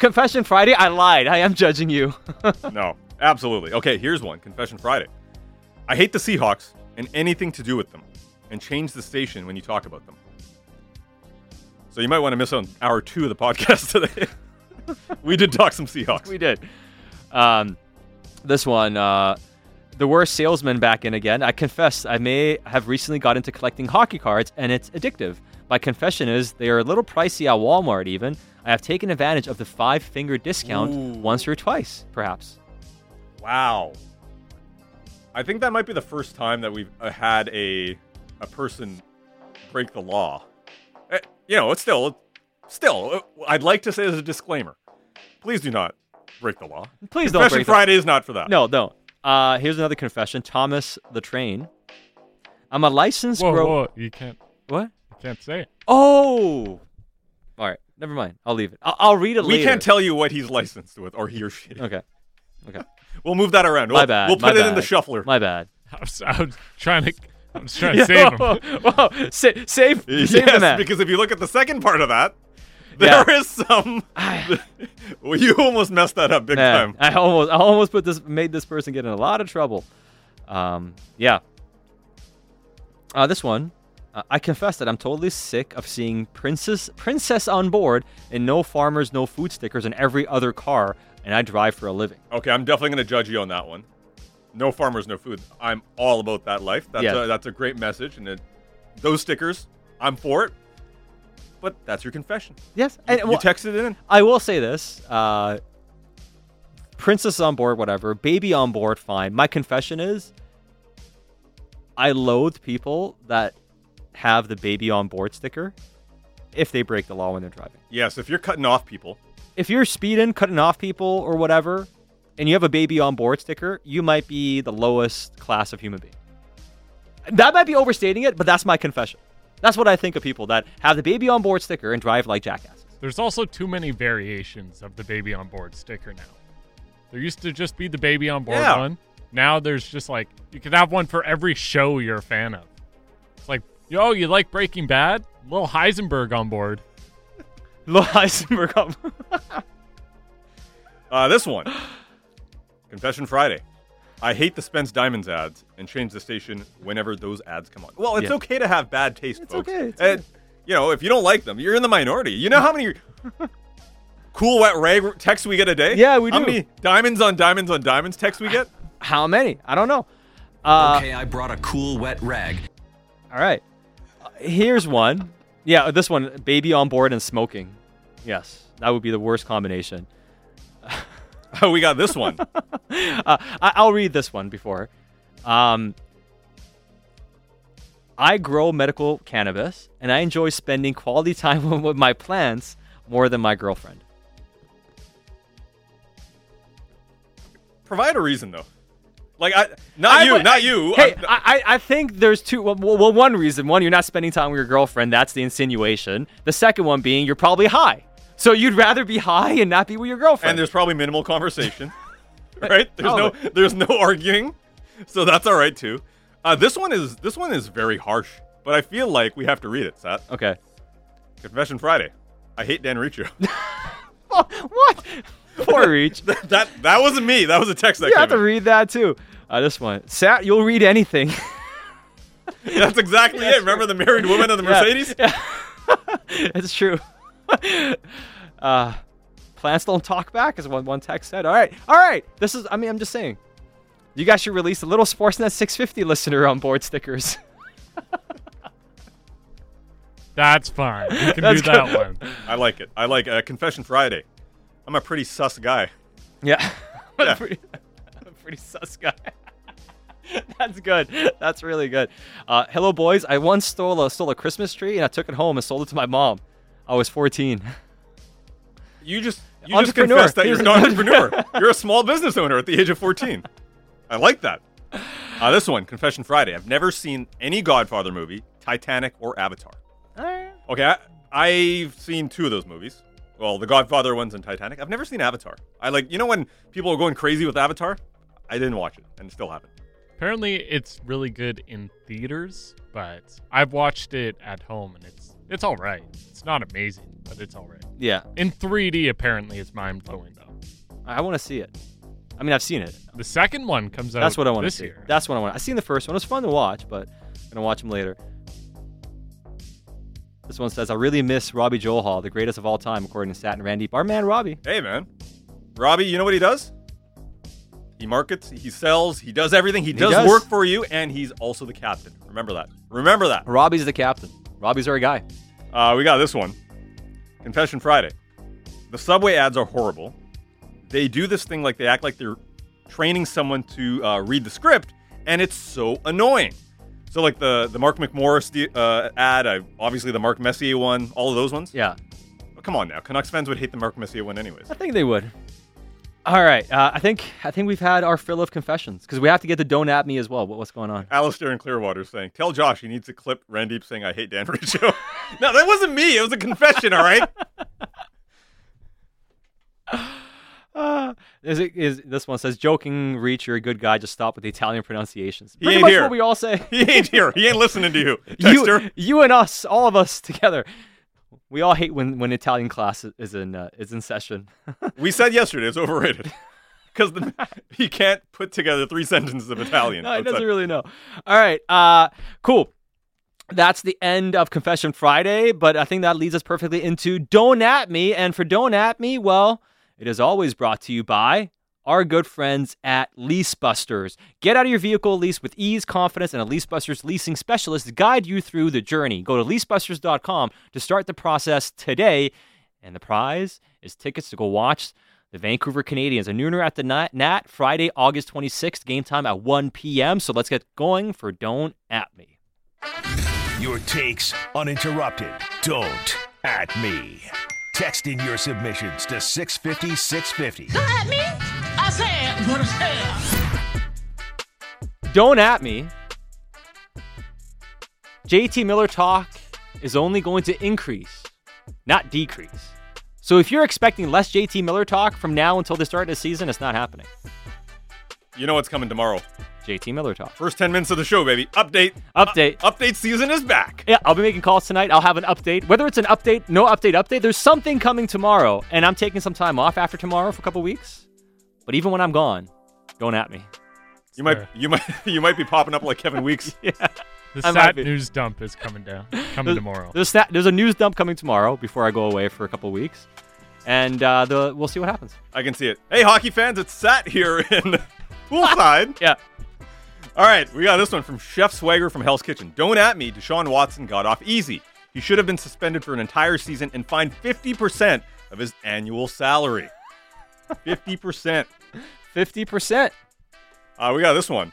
Confession Friday. I lied. I am judging you.
No, absolutely. Okay, here's one. Confession Friday. I hate the Seahawks and anything to do with them, and change the station when you talk about them. So you might want to miss on hour two of the podcast today. we did talk some Seahawks.
we did. Um, this one. Uh, the worst salesman back in again. I confess, I may have recently got into collecting hockey cards, and it's addictive. My confession is they are a little pricey at Walmart. Even I have taken advantage of the five finger discount
Ooh.
once or twice, perhaps.
Wow. I think that might be the first time that we've uh, had a a person break the law. Eh, you know, it's still still. uh, I'd like to say as a disclaimer, please do not break the law.
Please don't
Confession
break the-
Friday is not for that.
No, no. Uh, here's another confession. Thomas the Train. I'm a licensed
Whoa,
grower.
whoa, you can't,
What?
you can't say it.
Oh. All right. Never mind. I'll leave it. I'll, I'll read it
we
later.
can't tell you what he's licensed with, or he or she.
Okay. Okay.
We'll move that around.
My
We'll,
bad.
We'll
my
put it in the shuffler.
My bad.
I'm, I was trying to, I was trying to save him.
Whoa, whoa. Sa- save, save the
yes,
man.
because if you look at the second part of that,
Yeah.
there is some. well, you almost messed that up big
Man,
time.
I almost, I almost put this, made this person get in a lot of trouble. Um, yeah. Uh, this one, uh, I confess that I'm totally sick of seeing princess, princess on board, and no farmers, no food stickers in every other car, and I drive for a living.
Okay, I'm definitely going to judge you on that one. No farmers, no food. I'm all about that life. That's
Yeah.
a, that's a great message, and it, those stickers, I'm for it. But that's your confession.
Yes, and
you
well,
texted it in.
I will say this: uh, princess on board, whatever. Baby on board, fine. My confession is, I loathe people that have the baby on board sticker. if they break the law when they're driving.
Yes, if you're cutting off people,
If you're speeding, cutting off people or whatever, and you have a baby on board sticker, you might be the lowest class of human being. That might be overstating it, but that's my confession. That's what I think of people that have the baby on board sticker and drive like jackasses.
There's also too many variations of the baby on board sticker now. There used to just be the baby on board
Yeah.
one. Now there's just like you could have one for every show you're a fan of. It's like, yo, you like Breaking Bad? Little Heisenberg on board.
Little Heisenberg. up-
uh, this one, Confession Friday. I hate the Spence Diamonds ads and change the station whenever those ads come on. Well, it's
Yeah.
okay to have bad taste,
It's
folks.
okay, it's
And, you know, if you don't like them, you're in the minority. You know how many cool wet rag texts we get a day?
Yeah, we do.
How
do.
many diamonds on diamonds on diamonds texts we get?
How many? I don't know. Uh,
okay, I brought a cool wet rag.
All right. Here's one. Yeah, this one baby on board and smoking. Yes, that would be the worst combination.
Oh, we got this one.
Uh, I- I'll read this one before. Um, I grow medical cannabis and I enjoy spending quality time with my plants more than my girlfriend.
Provide a reason though. Like I, not
I
you,
would-
not you.
Hey, I, I I think there's two. Well, well, one reason. One, you're not spending time with your girlfriend. That's the insinuation. The second one being you're probably high. So you'd rather be high and not be with your girlfriend.
and there's probably minimal conversation, right? There's no, there's no arguing, so that's all right too. Uh, this one is this one is very harsh, but I feel like we have to read it. Sat
okay.
Confession Friday. I hate Dan Riccio.
What? Poor Reach.
that, that that wasn't me. That was a text that
You have to
in.
read that too. Uh, this one. Sat, you'll read anything.
That's exactly it. Remember the married woman of the
Yeah.
Mercedes?
it's true. uh, plants don't talk back, is what one text said. All right, all right. This is. I mean, I'm just saying. You guys should release a little Sportsnet 650 listener on board stickers.
That's fine. We can do
That's
that
good.
one.
I like it. I like uh, Confession Friday. I'm a pretty sus guy.
Yeah.
I'm, yeah.
pretty, I'm a pretty sus guy. That's good. That's really good. Uh, hello, boys. I once stole a stole a Christmas tree and I took it home and sold it to my mom. I was 14.
You just you just confessed that you're an
an
entrepreneur. you're a small business owner at the age of 14. I like that. Uh, this one, Confession Friday. I've never seen any Godfather movie, Titanic, or Avatar. Okay, I, I've seen two of those movies. Well, the Godfather ones and Titanic. I've never seen Avatar. I like, you know, when people are going crazy with Avatar, I didn't watch it and still haven't.
Apparently, it's really good in theaters, but I've watched it at home and it's it's all right. It's not amazing, but it's all right.
Yeah.
In 3D, apparently, it's mind blowing though.
I want to see it. I mean, I've seen it.
The second one comes out.
That's what I want to see.
year.
That's what I want. I seen the first one. It was fun to watch, but I'm gonna watch them later. This one says, "I really miss Robbie Joel Hall, the greatest of all time, according to Sat and Randy. Our man Robbie.
Hey, man. Robbie, you know what he does? He markets, he sells, he does everything. He, does,
does.
work for you, and he's also the captain. Remember that. Remember that.
Robbie's the captain. Robbie's our guy.
Uh, we got this one. Confession Friday. The subway ads are horrible. They do this thing like they act like they're training someone to uh, read the script, and it's so annoying. So, like the the Mark McMorris uh, ad, I, obviously the Mark Messier one, all of those ones.
Yeah,
Oh, come on now, Canucks fans would hate the Mark Messier one anyways.
I think they would. All right, uh, I think I think we've had our fill of confessions because we have to get the don't at me as well. What, what's going on?
Alistair in Clearwater saying, "Tell Josh he needs to clip Randip saying I hate Dan Riccio." no, that wasn't me. It was a confession. All right.
Uh, is it is this one says joking? Reach, you're a good guy. Just stop with the Italian pronunciations.
He
Pretty
ain't
much
here.
what we all say.
He ain't here. He ain't listening to you.
you,
Texter.
you and us, all of us together. We all hate when, when Italian class is- is in uh, is in session.
We said yesterday it's overrated because he can't put together three sentences of Italian.
no, he
outside-
doesn't really know. All right, uh, cool. That's the end of Confession Friday, but I think that leads us perfectly into Don't At Me. And for Don't At Me, well, it is always brought to you by our good friends at Leasebusters. Get out of your vehicle lease with ease, confidence, and a Leasebusters leasing specialist guide you through the journey. Go to leasebusters.com to start the process today. And the prize is tickets to go watch the Vancouver Canadians. A nooner at the Nat, Nat Friday, August 26th, game time at 1 p.m. So let's get going for Don't At Me.
Your takes uninterrupted. Don't at me. Text in your submissions to 650 650.
at me. I said what I said.
Don't at me. JT Miller talk is only going to increase, not decrease. So if you're expecting less JT Miller talk from now until the start of the season, it's not happening.
You know what's coming tomorrow.
JT Miller talk.
First 10 minutes of the show, baby. Update.
Update.
Uh, update season is back.
Yeah, I'll be making calls tonight. I'll have an update. Whether it's an update, no update, update, there's something coming tomorrow. And I'm taking some time off after tomorrow for a couple weeks. But even when I'm gone, don't at me.
You might you might you might be popping up like Kevin Weekes.
yeah.
The
I might
sat news dump is coming down, coming
There's-
tomorrow.
There's, sna- there's a news dump coming tomorrow before I go away for a couple weeks. And uh, the, we'll see what happens.
I can see it. Hey, hockey fans, it's Sat here in poolside.
yeah.
All right, we got this one from Chef Swagger from Hell's Kitchen. Don't at me. Deshaun Watson got off easy. He should have been suspended for an entire season and fined 50% of his annual salary. 50%.
50%.
Uh, we got this one.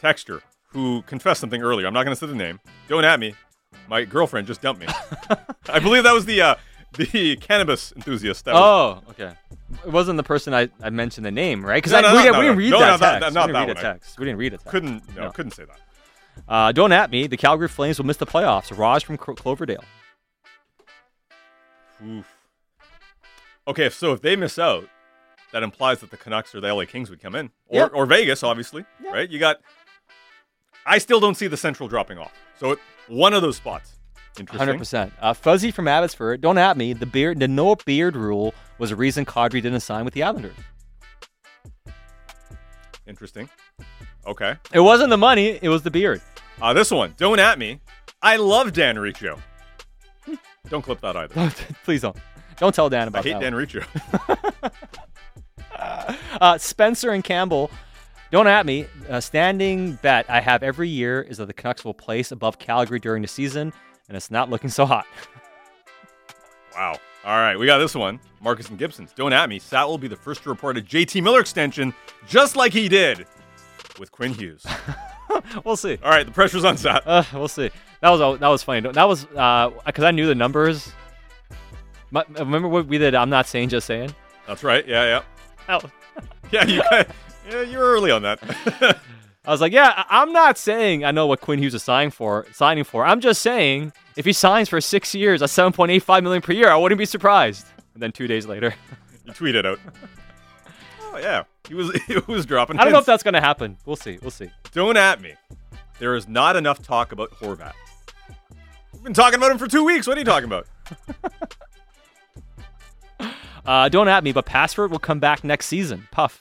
Texture, who confessed something earlier. I'm not going to say the name. Don't at me. My girlfriend just dumped me. I believe that was the uh, the cannabis enthusiast. That was,
Oh, okay. It wasn't the person I, I mentioned the name, right? Because
No, no,
we,
no,
didn't-
no,
we didn't read that text. we didn't read a text. We didn't read a text.
couldn't no, couldn't say that.
Uh, don't at me. The Calgary Flames will miss the playoffs. Raj from Clo- Cloverdale.
Oof. Okay, so if they miss out, that implies that the Canucks or the LA Kings would come in, or
Yep.
or Vegas, obviously, right? You got. I still don't see the Central dropping off. So it, one of those spots. Interesting.
Hundred percent. Uh, Fuzzy from Abbotsford. Don't at me. The beard, the no beard rule was a reason Kadri didn't sign with the Islanders.
Interesting. Okay.
It wasn't the money. It was the beard.
Uh, this one. Don't at me. I love Dan Riccio. Don't clip that either.
Please don't. Don't tell Dan about. That. I hate.
Dan
one.
Riccio.
Uh, Spencer and Campbell. Don't at me. A standing bet I have every year is that the Canucks will place above Calgary during the season, and it's not looking so hot.
wow. All right, we got this one. Marcus and Gibson's. Don't at me. Sat will be the first to report a JT Miller extension, just like he did with Quinn Hughes.
we'll see.
All right, the pressure's on Sat.
Uh, we'll see. That was that was funny. That was because I knew the numbers. My, remember what we did? I'm not saying, just saying.
That's right. Yeah, yeah.
Oh.
Yeah, you yeah, you're early on that.
I was like, yeah, I'm not saying I know what Quinn Hughes is signing for. Signing for. I'm just saying if he signs for six years at 7.85 million per year, I wouldn't be surprised. And then two days later,
you tweeted out. Oh yeah, he was he was dropping.
I don't know if that's gonna happen. We'll see. We'll see.
Don't at me. There is not enough talk about Horvat. We've been talking about him for two weeks. What are you talking about?
Uh, don't at me, but Password will come back next season. Puff.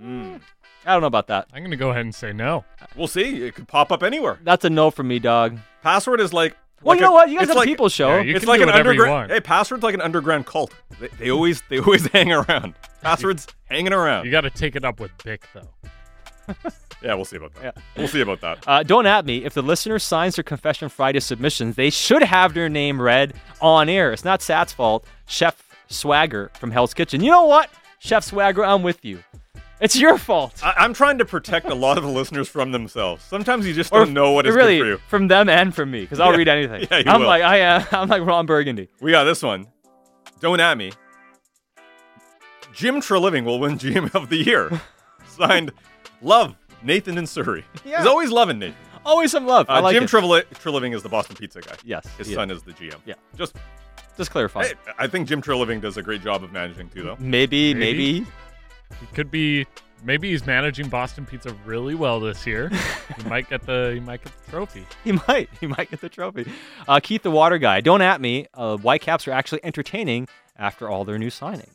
Hmm.
I don't know about that.
I'm going to go ahead and say no.
We'll see. It could pop up anywhere.
That's a no for me, dog.
Password is like.
Well,
like
you know
a-
what? You guys
it's
have a
like,
people's show.
Yeah, you
it's
can
like
do
an
whatever you
underground.
want.
Hey, password's like an underground cult. They, they always they always hang around. Password's hanging around.
You got to take it up with Bick, though.
yeah, we'll see about that. Yeah. We'll see about that.
Uh, don't at me. If the listener signs their Confession Friday submissions, they should have their name read on air. It's not Sat's fault. Chef Swagger from Hell's Kitchen. You know what? Chef Swagger, I'm with you. It's your fault.
I, I'm trying to protect a lot of the listeners from themselves. Sometimes you just
Or
don't know what is
really
good for you.
from them and from me because I'll
Yeah.
read anything.
Yeah, you
I'm
will.
like I am. I'm like Ron Burgundy.
We got this one. Don't at me. Jim Treliving will win GM of the year. Signed, love Nathan in Surrey.
Yeah.
He's always loving Nathan.
Always some love. I
Uh,
like
Jim
it.
Trevili- Treliving is the Boston Pizza guy.
Yes,
His son
is.
is the GM.
Yeah.
Just,
Just clarify.
hey, I think Jim Treliving does a great job of managing too, though.
Maybe, maybe.
Maybe. He could be. Maybe he's managing Boston Pizza really well this year. he might get the. He might get the trophy.
He might. He might get the trophy. Uh, Keith the Water Guy. Don't at me. Uh, Whitecaps are actually entertaining after all their new signings.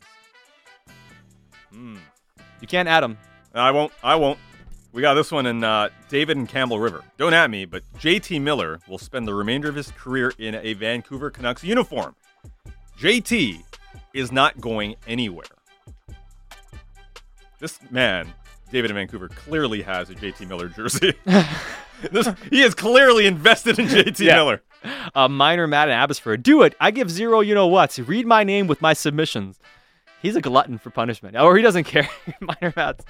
Hmm.
You can't add them.
I won't. I won't. We got this one in uh, David and Campbell River. Don't at me, but JT Miller will spend the remainder of his career in a Vancouver Canucks uniform. JT is not going anywhere. This man, David in Vancouver, clearly has a JT Miller jersey. this, he is clearly invested in JT
Yeah.
Miller.
Uh, Minor Matt in Abbotsford. Do it. I give zero you know what. Read my name with my submissions. He's a glutton for punishment. Or he doesn't care. Minor Matt.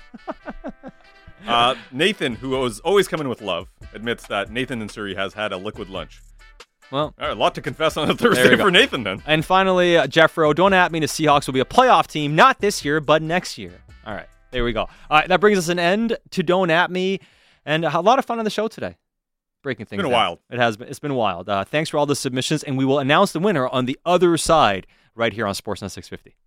Uh, Nathan, who was always coming with love, admits that Nathan in Surrey has had a liquid lunch.
Well,
All right, a lot to confess on a Thursday for Nathan then.
And finally, uh, Jeffro, don't at me. The Seahawks will be a playoff team, not this year, but next year. All right, there we go. All right, that brings us an end to Don't At Me, and a lot of fun on the show today. Breaking things.
It's been
down.
wild.
It has been. It's been wild. Uh, thanks for all the submissions, and we will announce the winner on the other side right here on Sportsnet 650.